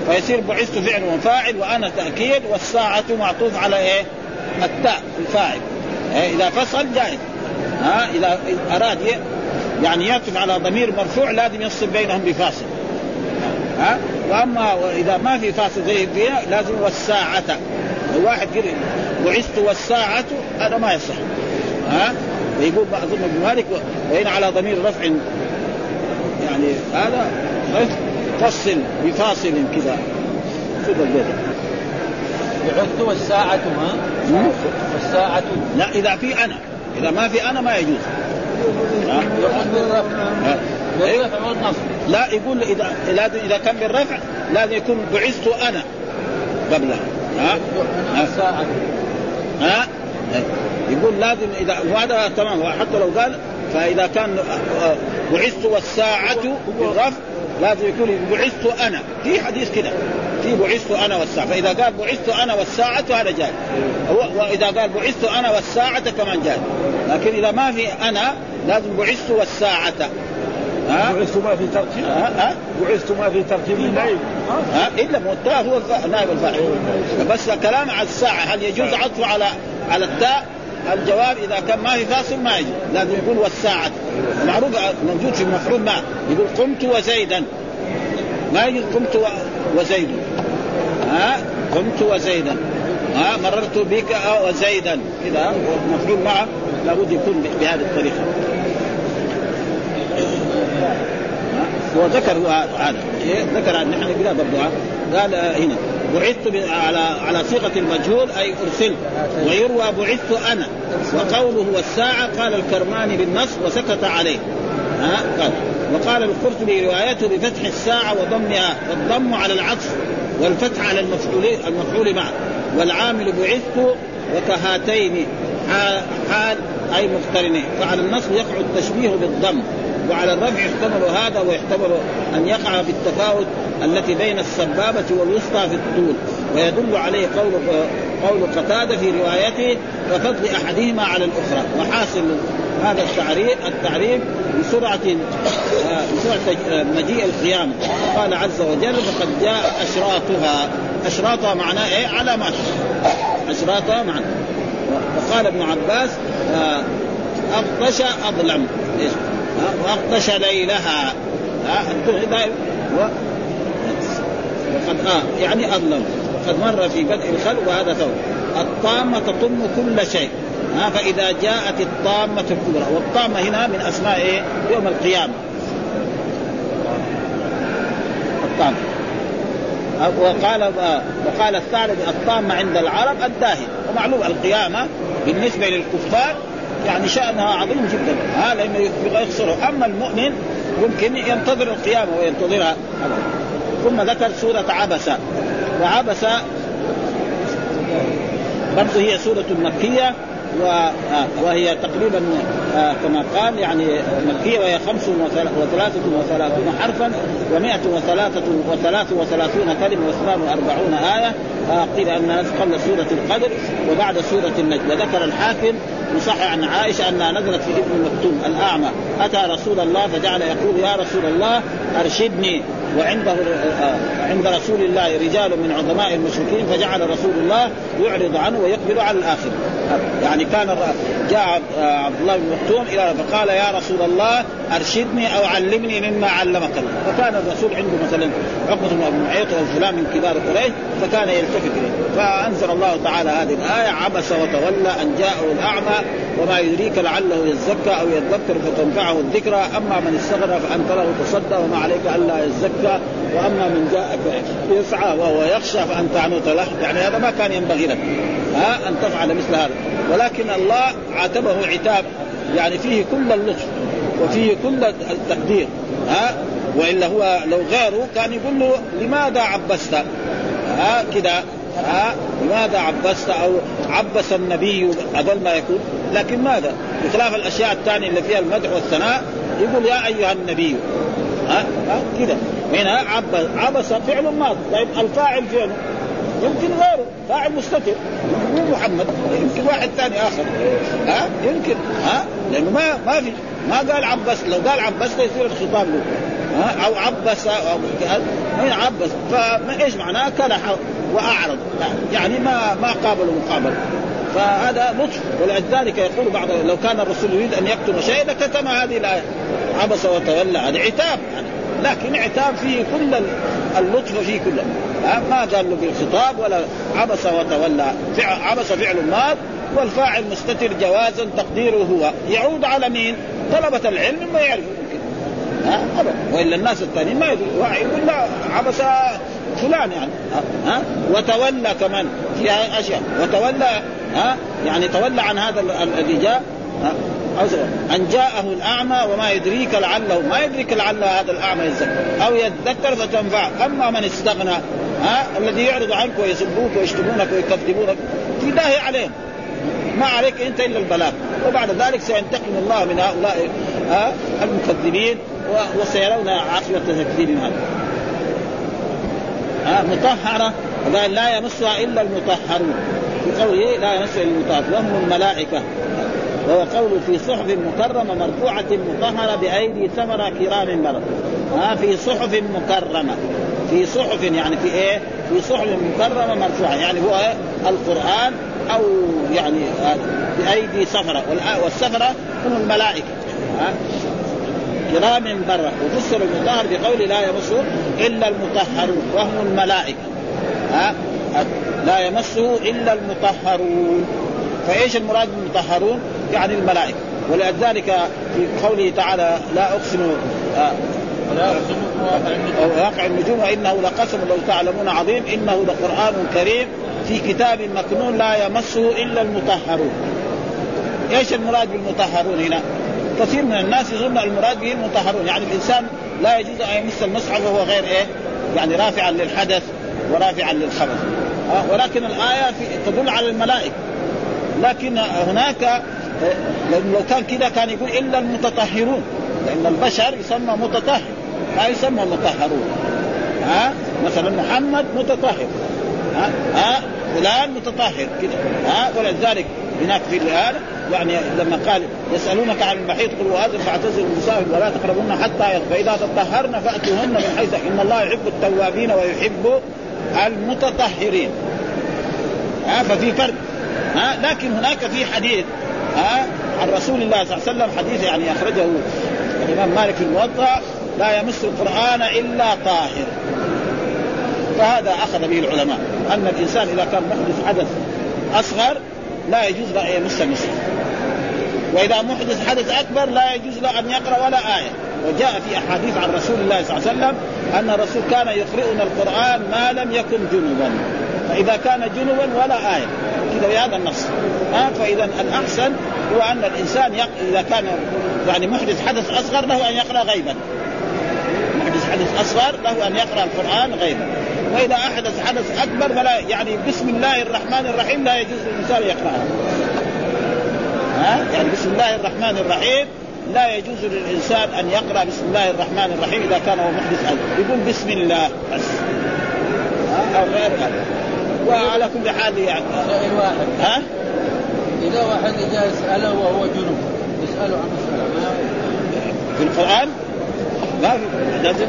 فيصير بعثت فعل وفاعل وأنا تأكيد والساعة معطوف على إيه؟ التاء الفاعل. إيه؟ إذا فصل جائز. ها إذا أراد يعني يعطف على ضمير مرفوع لازم يفصل بينهم بفاصل ها؟ وأما إذا ما في فاصل زي فيها لازم والساعة. الواحد يقول بعثت والساعة هذا ما يصح. ها؟ ويقول اظن ابن مالك وهنا على ضمير رفع يعني هذا فصل بفاصل كذا كذا البيت بعثت والساعة ما والساعة. لا إذا في أنا. إذا ما في أنا ما يجوز. لا يقول إذا لازم إذا كان بالرفع لازم يكون بعثت أنا قبلها ها؟ ها, ها؟ يقول لازم إذا وهذا تمام. حتى لو قال فإذا كان بعثت والساعة بالرفع لازم يكون بعثت أنا. في حديث كده. في بعثت أنا والساعة. فإذا قال بعثت أنا والساعة هذا جاي. وإذا قال بعثت أنا والساعة كمان جاي. لكن إذا ما في أنا لازم بعثت والساعة. ها؟ بعثت ما في ترتيب؟ ها؟ بعثت ما في ترتيب النائب ها؟ إلا التاء هو نائب الفاعل بس كلام على الساعة هل يجوز عطفه على على التاء؟ الجواب إذا كان ما في فاصل ما يجوز. لازم يقول والساعة. معروف موجود في المفعول ما. يقول قمت وزيدا. ما يجوز قمت وزيد. ها قمت وزيدا. ها مررت بك وزيدا. كذا مفعول معه لابد يكون بهذه الطريقة. هو ذكر هذا. إيه؟ ذكر أن نحن قلنا برضه قال هنا بعثت على على صيغة المجهول أي ارسلت ويروى بعثت أنا. وقوله والساعة قال الكرماني بالنص وسكت عليه. ها قال. وقال القرطبي روايته بفتح الساعة وضمها والضم على العطف. والفتح على المفعول المفعول معه والعامل بعثت وكهاتين حال أي مقترنين. فعلى النصب يقع التشبيه بالضم وعلى الرفع يحتمل هذا ويحتمل أن يقع بالتفاوت التي بين السبابة والوسطى في الطول. ويدل عليه قول قول قتادة في روايته كفضل أحدهما على الأخرى. وحاصل هذا التعريف التعريف بسرعة آه، بسرعة مجيء القيامة. قال عز وجل فقد جاء أشراطها. أشراطها معناه إيه؟ علامات. أشراطها معناه. وقال ابن عباس آه، أغطش أظلم. إيش؟ واغطش ليلها. وقد آه يعني أظلم. قد مر في بدء الخلق وهذا ثور الطامة تطم كل شيء. ها فإذا جاءت الطامة الكبرى والطامة هنا من أسماء إيه؟ يوم القيامة. الطامة. وقال وقال الثعلب الطامة عند العرب الداهية. ومعلوم القيامة بالنسبة للكفار يعني شأنها عظيم جدا. ها لأنه يخسره. أما المؤمن يمكن ينتظر القيامة وينتظرها. ثم ذكر سورة عبسة. وعبسة برضه هي سورة مكية. وهي تقريبا آه، كما قال يعني مكية وهي خمس وثلاثة وثلاثون حرفا ومائة وثلاثة وثلاث وثلاثون كلمة واثنان وأربعون آية. آه، قيل أنها قبل سورة القدر وبعد سورة النجم. وذكر الحاكم يصحح عن عائشة أنها نزلت في ابن مكتوم الأعمى. أتى رسول الله فجعل يقول يا رسول الله أرشدني وعنده عند رسول الله رجال من عظماء المشركين فجعل رسول الله يعرض عنه ويقبل على الآخر. يعني كان جاء عبد الله بن مكتوم إلى فقال يا رسول الله أرشدني أو علمني مما علمك الله. فكان الرسول عنده مثلا عقبة بن معيط أو فلان من كبار قريش فكان يلتفت إليه. فأنزل الله تعالى هذه الآية عبس وتولى أن جاءه الأعمى وما يدريك لعله يزكى أو يذكر فتنفعه الذكرى أما من استغنى فأنت له تصدى وما عليك ألا يزكى. وأما من جاءك يسعى وهو يخشى فانت عنه تلح يعني هذا ما كان ينبغي لك ها أن تفعل مثل هذا. ولكن الله عاتبه عتاب يعني فيه كل اللطف وفيه كل التقدير ها. وإلا هو لو غيره كان يقول له لماذا عبست؟ ها كذا ها. لماذا عبست؟ أو عبس النبي أقل ما يكون. لكن ماذا؟ بخلاف الأشياء الثانية اللي فيها المدح والثناء يقول يا أيها النبي ها, ها كذا. هنا عبس عبس فعل ماضي. طيب الفاعل فعل يمكن غيره. فاعل مستتر. مو محمد. يمكن واحد ثاني آخر. ها؟ يمكن. ها؟ لأنه ما ما في ما قال عبس. لو قال عبس يصير الخطاب له. ها؟ أو عبس أو هنا عبس. فايش معناه؟ كلح وأعرض. يعني ما ما قابلوا مقابلة. فهذا لطف ولذلك يقول بعض لو كان الرسول يريد أن يكتم شيئا لكتم هذه الايه عبس وتولى. هذا عتاب. يعني لكن عتاب فيه كل اللطف فيه كله. ما قال له بالخطاب ولا عبس وتولى. عبس فعل ماض والفاعل مستتر جوازا تقديره هو. يعود على مين؟ طلبة العلم ما يعرفوا ها؟ وإلا الناس الثانيين ما يدروا يقول لا عبس فلان يعني. ها؟ وتولى كمان. فيها أشياء. وتولى ها؟ يعني تولى عن هذا الذي جاء أن جاءه الأعمى وما يدريك لعله. ما يدريك لعل هذا الأعمى يتذكر. أو يتذكر فتنفع. أما من استغنى ها؟ الذي يعرض عنك ويسبوك ويشتمونك ويكذبونك في داهية عليهم. ما عليك أنت إلا البلاغ. وبعد ذلك سينتقم الله من هؤلاء المكذبين وسيرون عاقبة تكذيبهم هذا ها مطهرة. قال لا يمسها إلا المطهرون. في قوله لا يمسها إلا المطهرون. وهم الملائكة. وهو قول في صحف مكرمة مرفوعة مطهرة بأيدي ثمرة كرام برر ها في صحف مكرمة. في صحف يعني في إيه؟ في صحف مكرمة مرفوعة. يعني هو إيه؟ القرآن أو يعني بأيدي سفره والسفره هم الملائكة. ها كرام برة وفسر المطهر بقول لا يمسه إلا المطهرون. وهم الملائكة. ها؟ لا يمسه إلا المطهرون. فإيش المراد بالمطهرون؟ يعني الملائكة. ولذلك في قوله تعالى لا أقسم آه واقع النجوم. وإنه لقسم لو تعلمون عظيم. إنه لقرآن كريم في كتاب مكنون لا يمسه إلا المطهرون. إيش المراد بالمطهرون هنا؟ كثير من الناس يظن المراد به المطهرون يعني الإنسان لا يجوز أن يمس المصحف وهو غير إيه؟ يعني رافعا للحدث ورافعا للخبث. أه ولكن الآية في تدل على الملائكة. لكن هناك لأنه لو كان كذا كان يقول إلا المتطهرون لأن البشر يسمى متطهر ما يسمى مطهرون ها مثلا محمد متطهر ها ها فلان متطهر كذا ها ولذلك هناك في هذا يعني لما قال يسألونك عن المحيط قل واذن فاعتزلوا النساء ولا تقربون حتى فإذا تطهرن فأتوهن من حيث إن الله يحب التوابين ويحب المتطهرين. ها ففي فرق. ها لكن هناك في حديث ها عن رسول الله صلى الله عليه وسلم حديث يعني أخرجه الإمام مالك في الموضع لا يمس القرآن إلا طاهر. فهذا أخذ به العلماء. أن الإنسان إذا كان محدث حدث أصغر لا يجوز ان يمس المصحف وإذا محدث حدث أكبر لا يجوز له أن يقرأ ولا آية. وجاء في أحاديث عن رسول الله صلى الله عليه وسلم أن الرسول كان يقرئنا القرآن ما لم يكن جنبا. فإذا كان جنبا ولا آية. كذا بهذا النص. ها؟ فإذا الأحسن هو أن الإنسان يق... إذا كان يعني محدث حدث أصغر له أن يقرأ غيبا. محدث حدث أصغر له أن يقرأ القرآن غيبا. وإذا أحدث حدث أكبر فلا يعني بسم الله الرحمن الرحيم لا يجوز للإنسان يقرأها. ها؟ يعني بسم الله الرحمن الرحيم. لا يجوز للإنسان أن يقرأ بسم الله الرحمن الرحيم إذا كان هو محدث حدث يقول بسم الله. بس. ها؟ أو غير هذا. وعلى كل حال يعني. واحد. ها؟ إذا واحد جاء يساله وهو جنوب يسأله عن مسألة. ما في القرآن. ما في لازم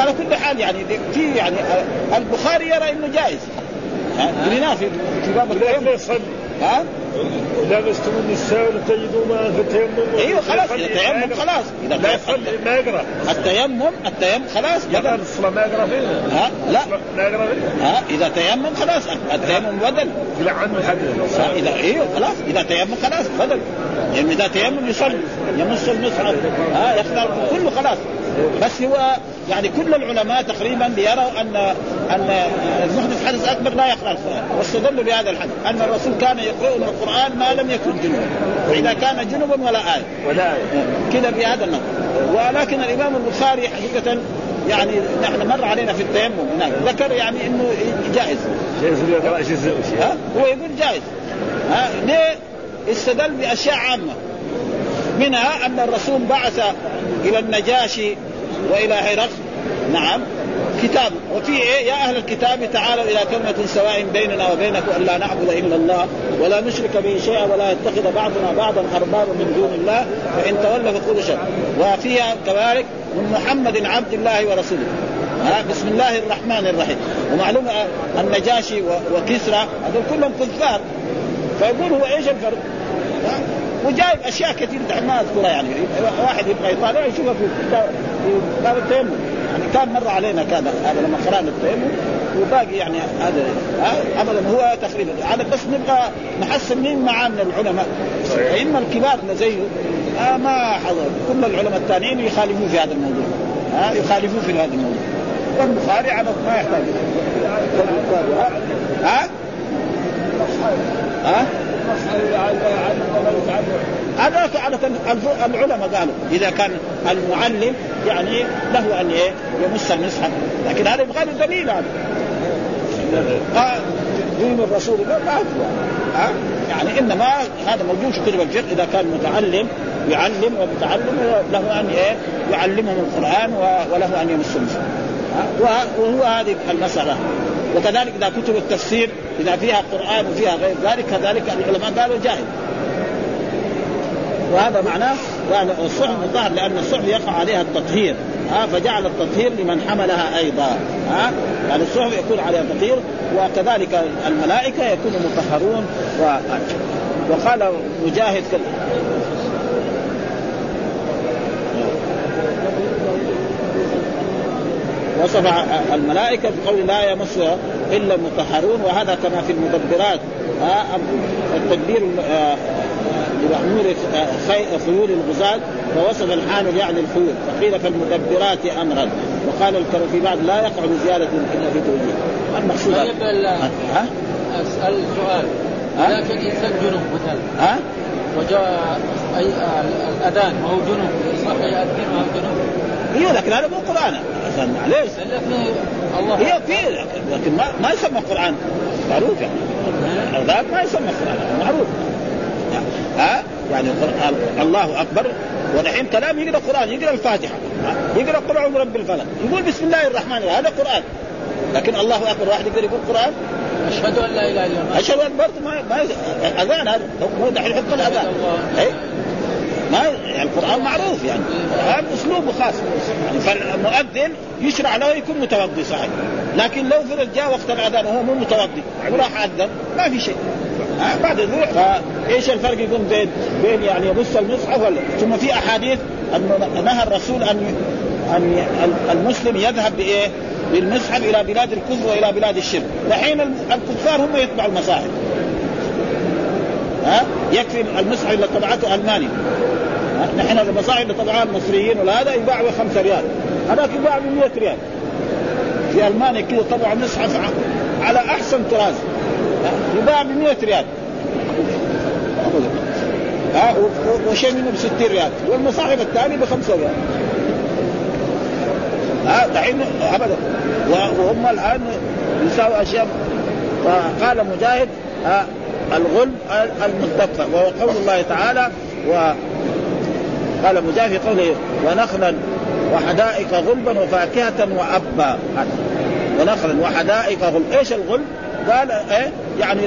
على كل حال يعني في يعني البخاري يرى إنه جائز. ها؟ قريناه في باب يصلي. ها؟ لبستم النساء لتجدوا ماء فتيمموا إيوه خلاص اذا تيمم خلاص. إذا لا يصلي ما يقرأ. التيمم التيمم خلاص بدل الصلاة ما يقرأ فيه ها؟ لا. ما يقرأ فيه ها؟ إذا تيمم خلاص التيمم بدل. لا عنه الحديث. إذا إيوه خلاص إذا تيمم خلاص بدل. يعني إذا تيمم يصلي يمس المصحف ها كله خلاص بس هو يعني كل العلماء تقريبا بيروا ان أن المحدث حدث اكبر لا يقرأ القرآن. واستدلوا بهذا الحديث. أن الرسول كان يقرؤنا القرآن ما لم يكن جنبا واذا كان جنبا ولا آية. ولا كذا بهذا النظر ولكن الإمام البخاري حقيقة يعني نحن مر علينا في التيمم هناك. ذكر يعني إنه جائز. ها؟ هو يقول جائز. ها؟ ليه؟ استدل بأشياء عامة. منها أن الرسول بعث إلى النجاشي وإلى هرقل. نعم. كتاب. وفي إيه؟ يا أهل الكتاب تعالوا إلى كلمة سواء بيننا وبينكم لا نعبد إلا الله ولا نشرك به شيئا ولا يتخذ بعضنا بعضا أربابا من دون الله فإن تولوا فقولوا شر. وفيها كذلك من محمد عبد الله ورسوله. بسم الله الرحمن الرحيم. ومعلوم النجاشي وكسرى هذول كلهم كفار. فيقول هو إيش الفرق؟ وجايب أشياء كثير دحين ما أذكرها يعني. واحد يبغى يطالع يشوفها في كتاب التيمم. يعني كان مر علينا كان هذا لما قرأنا التيمم. وباقي يعني هذا ابدا هو تقريبا. هذا بس نبغى نحسن مين معاه من العلماء الائمه الكبار زيه. آه ما حضر. كل العلماء الثانيين يخالفوه في هذا الموضوع. ها يخالفوه في هذا الموضوع. والبخاري على ما يحتاج. ها؟ ها؟ هذا عادة العلماء قالوا إذا كان المعلم يعني له أن يمس المصحف. لكن هذا يبغى له دليل هذا. آه دين الرسول ما ما يعني إنما هذا موجود في كتب الفقه. إذا كان متعلم يعلم ومتعلم له أن يعلمهم القرآن وله أن يمس المصحف. وهو هذه المسألة. وكذلك إذا كتب التفسير إذا فيها قرآن وفيها غير ذلك كذلك العلماء قالوا جائز وهذا معناه الصحف مطهر لأن الصحف يقع عليها التطهير. ها فجعل التطهير لمن حملها أيضا. ها يعني الصحف يكون عليها تطهير وكذلك الملائكة يكونوا مطهرون. و... وقال مجاهد وصف الملائكة بقول لا يمسها إلا المطهرون وهذا كما في المدبرات التدبير بمحمول خيول الغزاة ووصف الحامل يعني الخيول فقيل فالمدبرات أمرا وقال في بعض لا يقع بزيادة الا في توجيه. المقصود طيب ها؟ أسأل سؤال. لكن إنسان جنوب مثلا. ها؟ وجاء اي الأذان وهو جنوب؟ يصح ياذن وهو جنوب. إيوه لكن هذا مو قران معليش الله هي في لكن ما, ما يسمى قرآن. معروف يعني. الاذان ما يسمى قرآن معروف. ها؟ يعني الله أكبر. ونحين كلام يقرأ قرآن يقرأ الفاتحة. يقرأ قل أعوذ برب الفلق. يقول بسم الله الرحمن الرحيم. هذا قرآن. لكن الله أكبر واحد يقدر يقول قرآن؟ أشهد أن لا إله إلا الله. أشهد أن برضه ما ما أذان هذا. هو دحين يحط الأذان؟ ما يعني القرآن معروف يعني. القران أسلوبه خاص. يعني فالمؤذن يشرع له يكون متوضي صحيح. لكن لو فرض جاء وقت الأذان وهو مو متوضي وراح أذن ما في شيء. بعد ذلك فإيش الفرق يكون بين بين يعني يبص المصحف ولا؟ ثم في أحاديث انه نهى الرسول أن أن المسلم يذهب بإيه؟ بالمصحف إلى بلاد الكفر وإلى بلاد الشرك، دحين الكفار هم يتبعوا المصاحف. ها؟ يكفي المصحف اللي طبعته ألمانيا. نحن المصاحف اللي طبعها المصريين ولا هذا يباع ب 5 ريال، هذاك يباع ب 100 ريال. في ألمانيا كذا طبعا مصحف على أحسن طراز. يباع ب 100 ريال. ها وشيء منه ب 60 ريال. والمصاحف الثاني ب 5 ريال. ها دحين ابدا. وهم الآن يساووا أشياء. فقال مجاهد ها الغلب الملتفه وهو قول الله تعالى و قال مجاهد في قوله ونخلا وحدائق غلبا وفاكهة وأبا ونخلا وحدائق غلب. إيش الغلب؟ قال إيه؟ يعني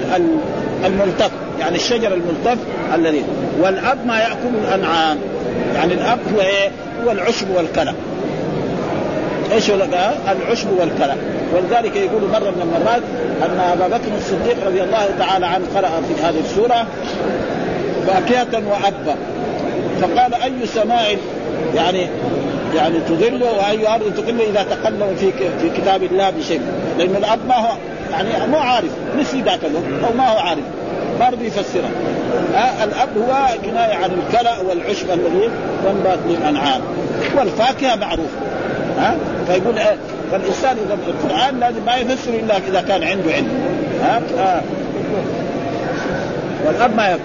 الملتف يعني الشجر الملتف الذي والأب ما يأكل الأنعام. يعني الأب هو إيه؟ هو العشب والكلى. إيش العشب والكلى. ولذلك يقول مرة من المرات أن أبا بكر الصديق رضي الله تعالى عنه قرأ في هذه السورة فاكهة وأبا. فقال أي سماء يعني يعني تضل وأي أرض تقل إذا تقلم في في كتاب الله بشيء. لأن الأب ما هو يعني مو عارف. نسي ذاك أو ما هو عارف. ما رضي يفسرها. آه الأب هو كناية عن الكلى والعشب الذي ينبت للانعام والفاكهة معروفة. ها؟ آه فيقول آه فالإنسان إذا القرآن لازم ما يفسر إلا إذا كان عنده علم. ها؟ آه. والأب ما يأكل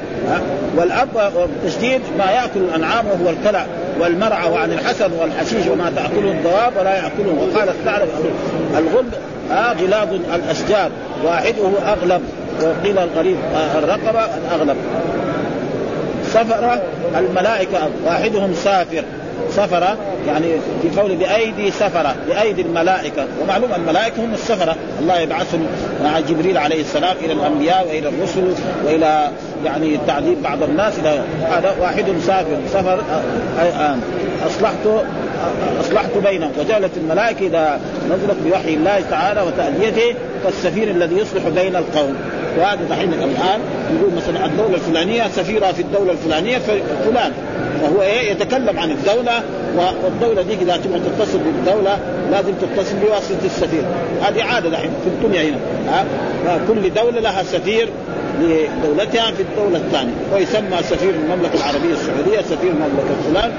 والأب تشديد ما يأكل الأنعام وهو الكلى والمرعى وعن الحسن والحشيش وما تأكله الدواب ولا يأكله. وقال الثعلب الغلب آه غلاب الأشجار واحدة أغلب. وقيل الغريب آه الرقبة الأغلب. سفر الملائكة واحدهم سافر. سفرة يعني في قول بأيدي سفرة بأيدي الملائكة. ومعلوم الملائكة هم السفرة. الله يبعثهم مع جبريل عليه السلام إلى الأنبياء وإلى الرسل وإلى يعني تعذيب بعض الناس. إلى هذا واحد سافر سفر أصلحت اصلحت بينهم. وجعلت الملائكة إذا نزلت بوحي الله تعالى وتأديته كالسفير الذي يصلح بين القوم. وهذا دحين الان يقول مثلا الدولة الفلانية سفيرها في الدولة الفلانية فلان. وهو إيه؟ يتكلم عن الدولة والدولة دي إذا تبغى تتصل بالدولة لازم تتصل بواسطة السفير. هذه عادة دحين في الدنيا هنا كل دولة لها سفير لدولتها في الدولة الثانية ويسمى سفير المملكة العربية السعودية سفير مملكة فلان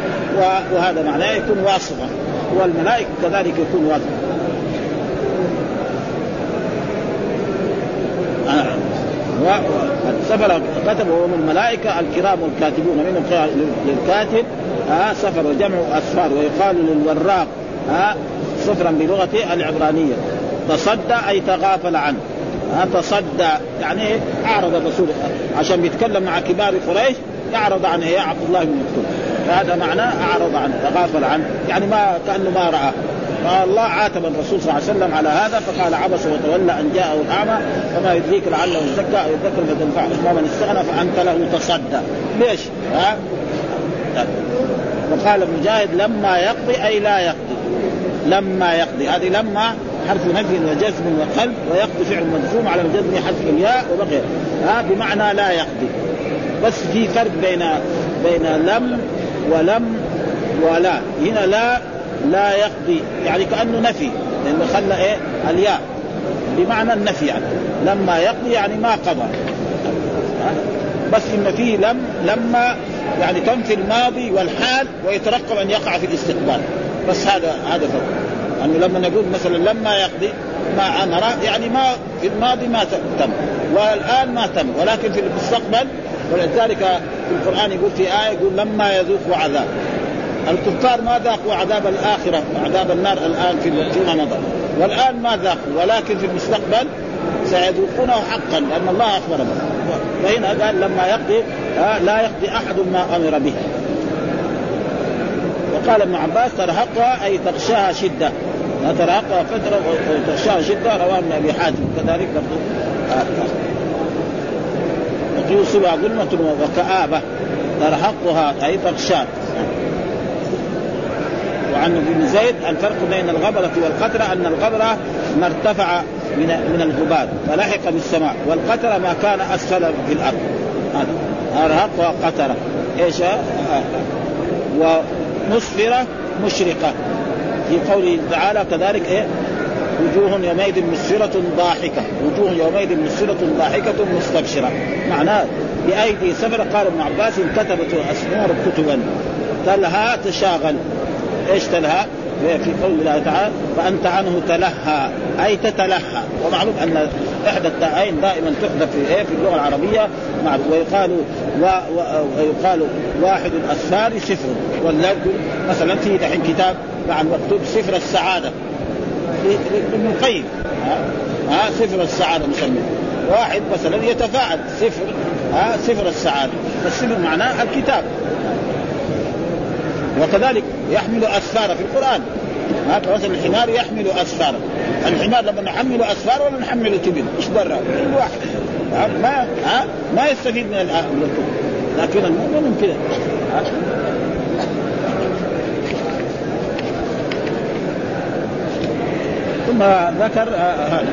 وهذا معناه يكون واسطة والملائكة كذلك يكون واسطة. سفر كتب وهم الملائكة الكرام الكاتبون منهم للكاتب ها سفر وجمع أسفار ويقال للوراق ها سفرا بلغة العبرانية. تصدى أي تغافل عنه. ها تصدى يعني أعرض الرسول عشان بيتكلم مع كبار قريش يعرض عنه يا عبد الله بن مسعود. هذا معناه أعرض عنه تغافل عنه. يعني ما كأنه ما رآه فالله عاتب الرسول صلى الله عليه وسلم على هذا فقال عبس وتولى أن جاءه الاعمى فما يدريك لعله يزكى أو يذكر فتنفعه من استغنى فأنت له تصدى. ليش؟ ها؟ وقال مجاهد لما يقضي أي لا يقضي. لما يقضي. هذه لما حرف نفي وجزم وقلب ويقضي فعل مجزوم على الجزم حرف الياء وبقي. ها؟ بمعنى لا يقضي. بس في فرق بين بين لم ولم ولا. هنا لا لا يقضي يعني كأنه نفي لأنه خلى إيه؟ الياء. بمعنى النفي يعني. لما يقضي يعني ما قضى. بس إن فيه لم لما يعني تنفي الماضي والحال ويترقب أن يقع في الاستقبال. بس هذا هذا فرق انه يعني لما نقول مثلا لما يقضي ما أمر يعني ما في الماضي ما تم. والآن ما تم. ولكن في المستقبل ولذلك في القرآن يقول في آية يقول لما يذوقوا عذاب. الكفار ما ذاقوا عذاب الآخرة وعذاب النار الآن في فيما مضى. والآن ما ذاقوا ولكن في المستقبل سيذوقونه حقا لأن الله أخبر به. فهنا قال لما يقضي لا يقضي أحد ما أمر به. وقال ابن عباس ترهقها أي تغشاها شدة. ترهقها فترة وتغشاها شدة رواه ابن أبي حاتم. كذلك برضه وتوصلها ظلمة وكآبة ترهقها أي تغشاها. وعن ابن زيد الفرق بين الغبرة والقطرة أن الغبرة ما ارتفع من من الجبال فلحق بالسماء والقطرة ما كان أسفل في الأرض. هذا. أرهقها قطرة إيش؟ ومسفرة مشرقة. في قوله تعالى كذلك إيه؟ وجوه يومئذ مسفرة ضاحكة. وجوه يومئذ مسفرة ضاحكة مستبشرة. معناه بأيدي سفرة قال ابن عباس كتبت أسنور كتبا. تلها تشاغل. إيش تلهى؟ في قول الله تعالى فأنت عنه تلهى. أي تتلهى. ومعلوم أن إحدى التاءين دائما تحذف في إيه؟ في اللغة العربية. ويقال و... و... ويقال واحد الأسفار صفر واللفظ مثلا في دحين كتاب عن مكتوب صفر السعادة. ابن القيم. ها؟ صفر السعادة مسمى واحد مثلا يتفاعل. صفر ها؟ صفر السعادة. الصفر معناه؟ الكتاب. وكذلك يحمل أسفار في القرآن. هذا مثلا الحمار يحمل اسفارا الحمار لما نحمل أسفار ولا نحمل تبن إيش كل واحد. ما ها ما يستفيد من التبن لكن المؤمن كذا ثم ذكر هذا.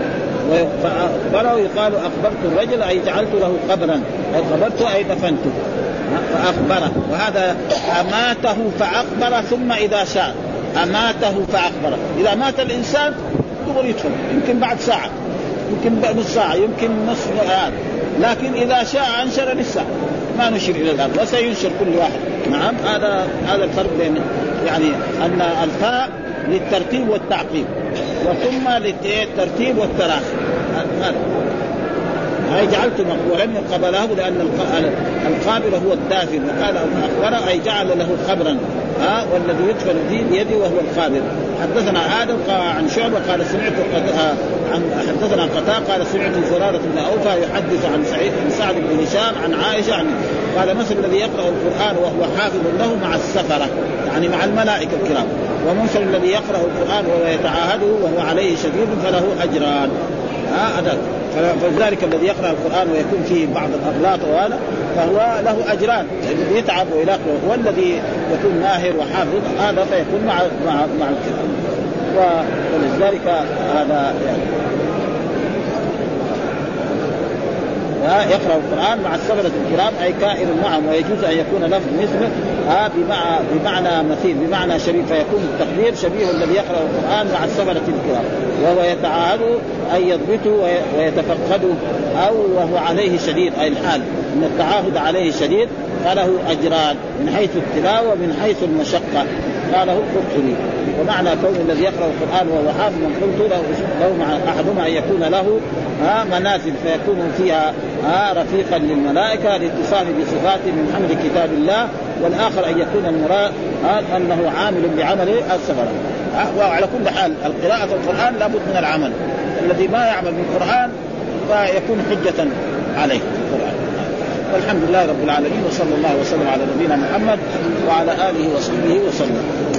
فأخبره يقال أخبرت الرجل أي جعلت له قبرا أي خبرته أي دفنته. فأخبره. وهذا أماته فأخبر ثم إذا شاء. أماته فأخبره. إذا مات الإنسان دغري يدخل. يمكن بعد ساعة. يمكن نص ساعة. يمكن نصف ساعة لكن إذا شاء أنشر لسه. ما نشر إلى الأرض. وسينشر كل واحد. نعم. هذا هذا الفرق بين يعني أن الفاء للترتيب والتعقيب. وثم للترتيب والتراخي. هذا. أي جعلت ولم قبله لأن القابل هو الدافن. وقال أخبر أي جعل له خبرا ها والذي يدفن فيه بيده وهو القابل. حدثنا قال عن شعبة قال سمعت آه، عن حدثنا قتاء قال سمعت زرارة بن أوفى يحدث عن سعيد بن سعد بن هشام عن عائشة عن قال مثل الذي يقرأ القرآن وهو حافظ له مع السفرة يعني مع الملائكة الكرام. ومثل الذي يقرأ القرآن وهو يتعاهده وهو عليه شديد فله أجران. ها هذا فلذلك الذي يقرأ القرآن ويكون فيه بعض الأغلاط وهذا فهو له أجران. الذي يتعب ويلاقي والذي يكون ماهر وحافظ هذا فيكون مع مع مع الكرام ولذلك هذا يعني. يقرأ القرآن مع السفره الكرام أي كائن معهم ويجوز أن يكون لفظ مثله بمعنى مثيل بمعنى شبيه فيكون التقدير شبيه الذي يقرأ القرآن مع السفره الكرام. وهو يتعاهد أن يضبطه ويتفقده أو وهو عليه شديد أي الحال إن التعاهد عليه شديد فله أجران من حيث التلاوة ومن حيث المشقة. قاله القرطبي. ومعنى كون الذي يقرأ القرآن وهو حافظ قلت له له أحدهما أن يكون له منازل فيكون فيها ها رفيقا للملائكة لاتصاف بصفات من حمل كتاب الله والآخر أن يكون المراد أنه عامل بعمل السفر. وعلى كل حال القراءة القرآن لابد من العمل. الذي ما يعمل بالقرآن فيكون حجة عليه في القرآن. والحمد لله رب العالمين وصلى الله وسلم على نبينا محمد وعلى آله وصحبه وسلم.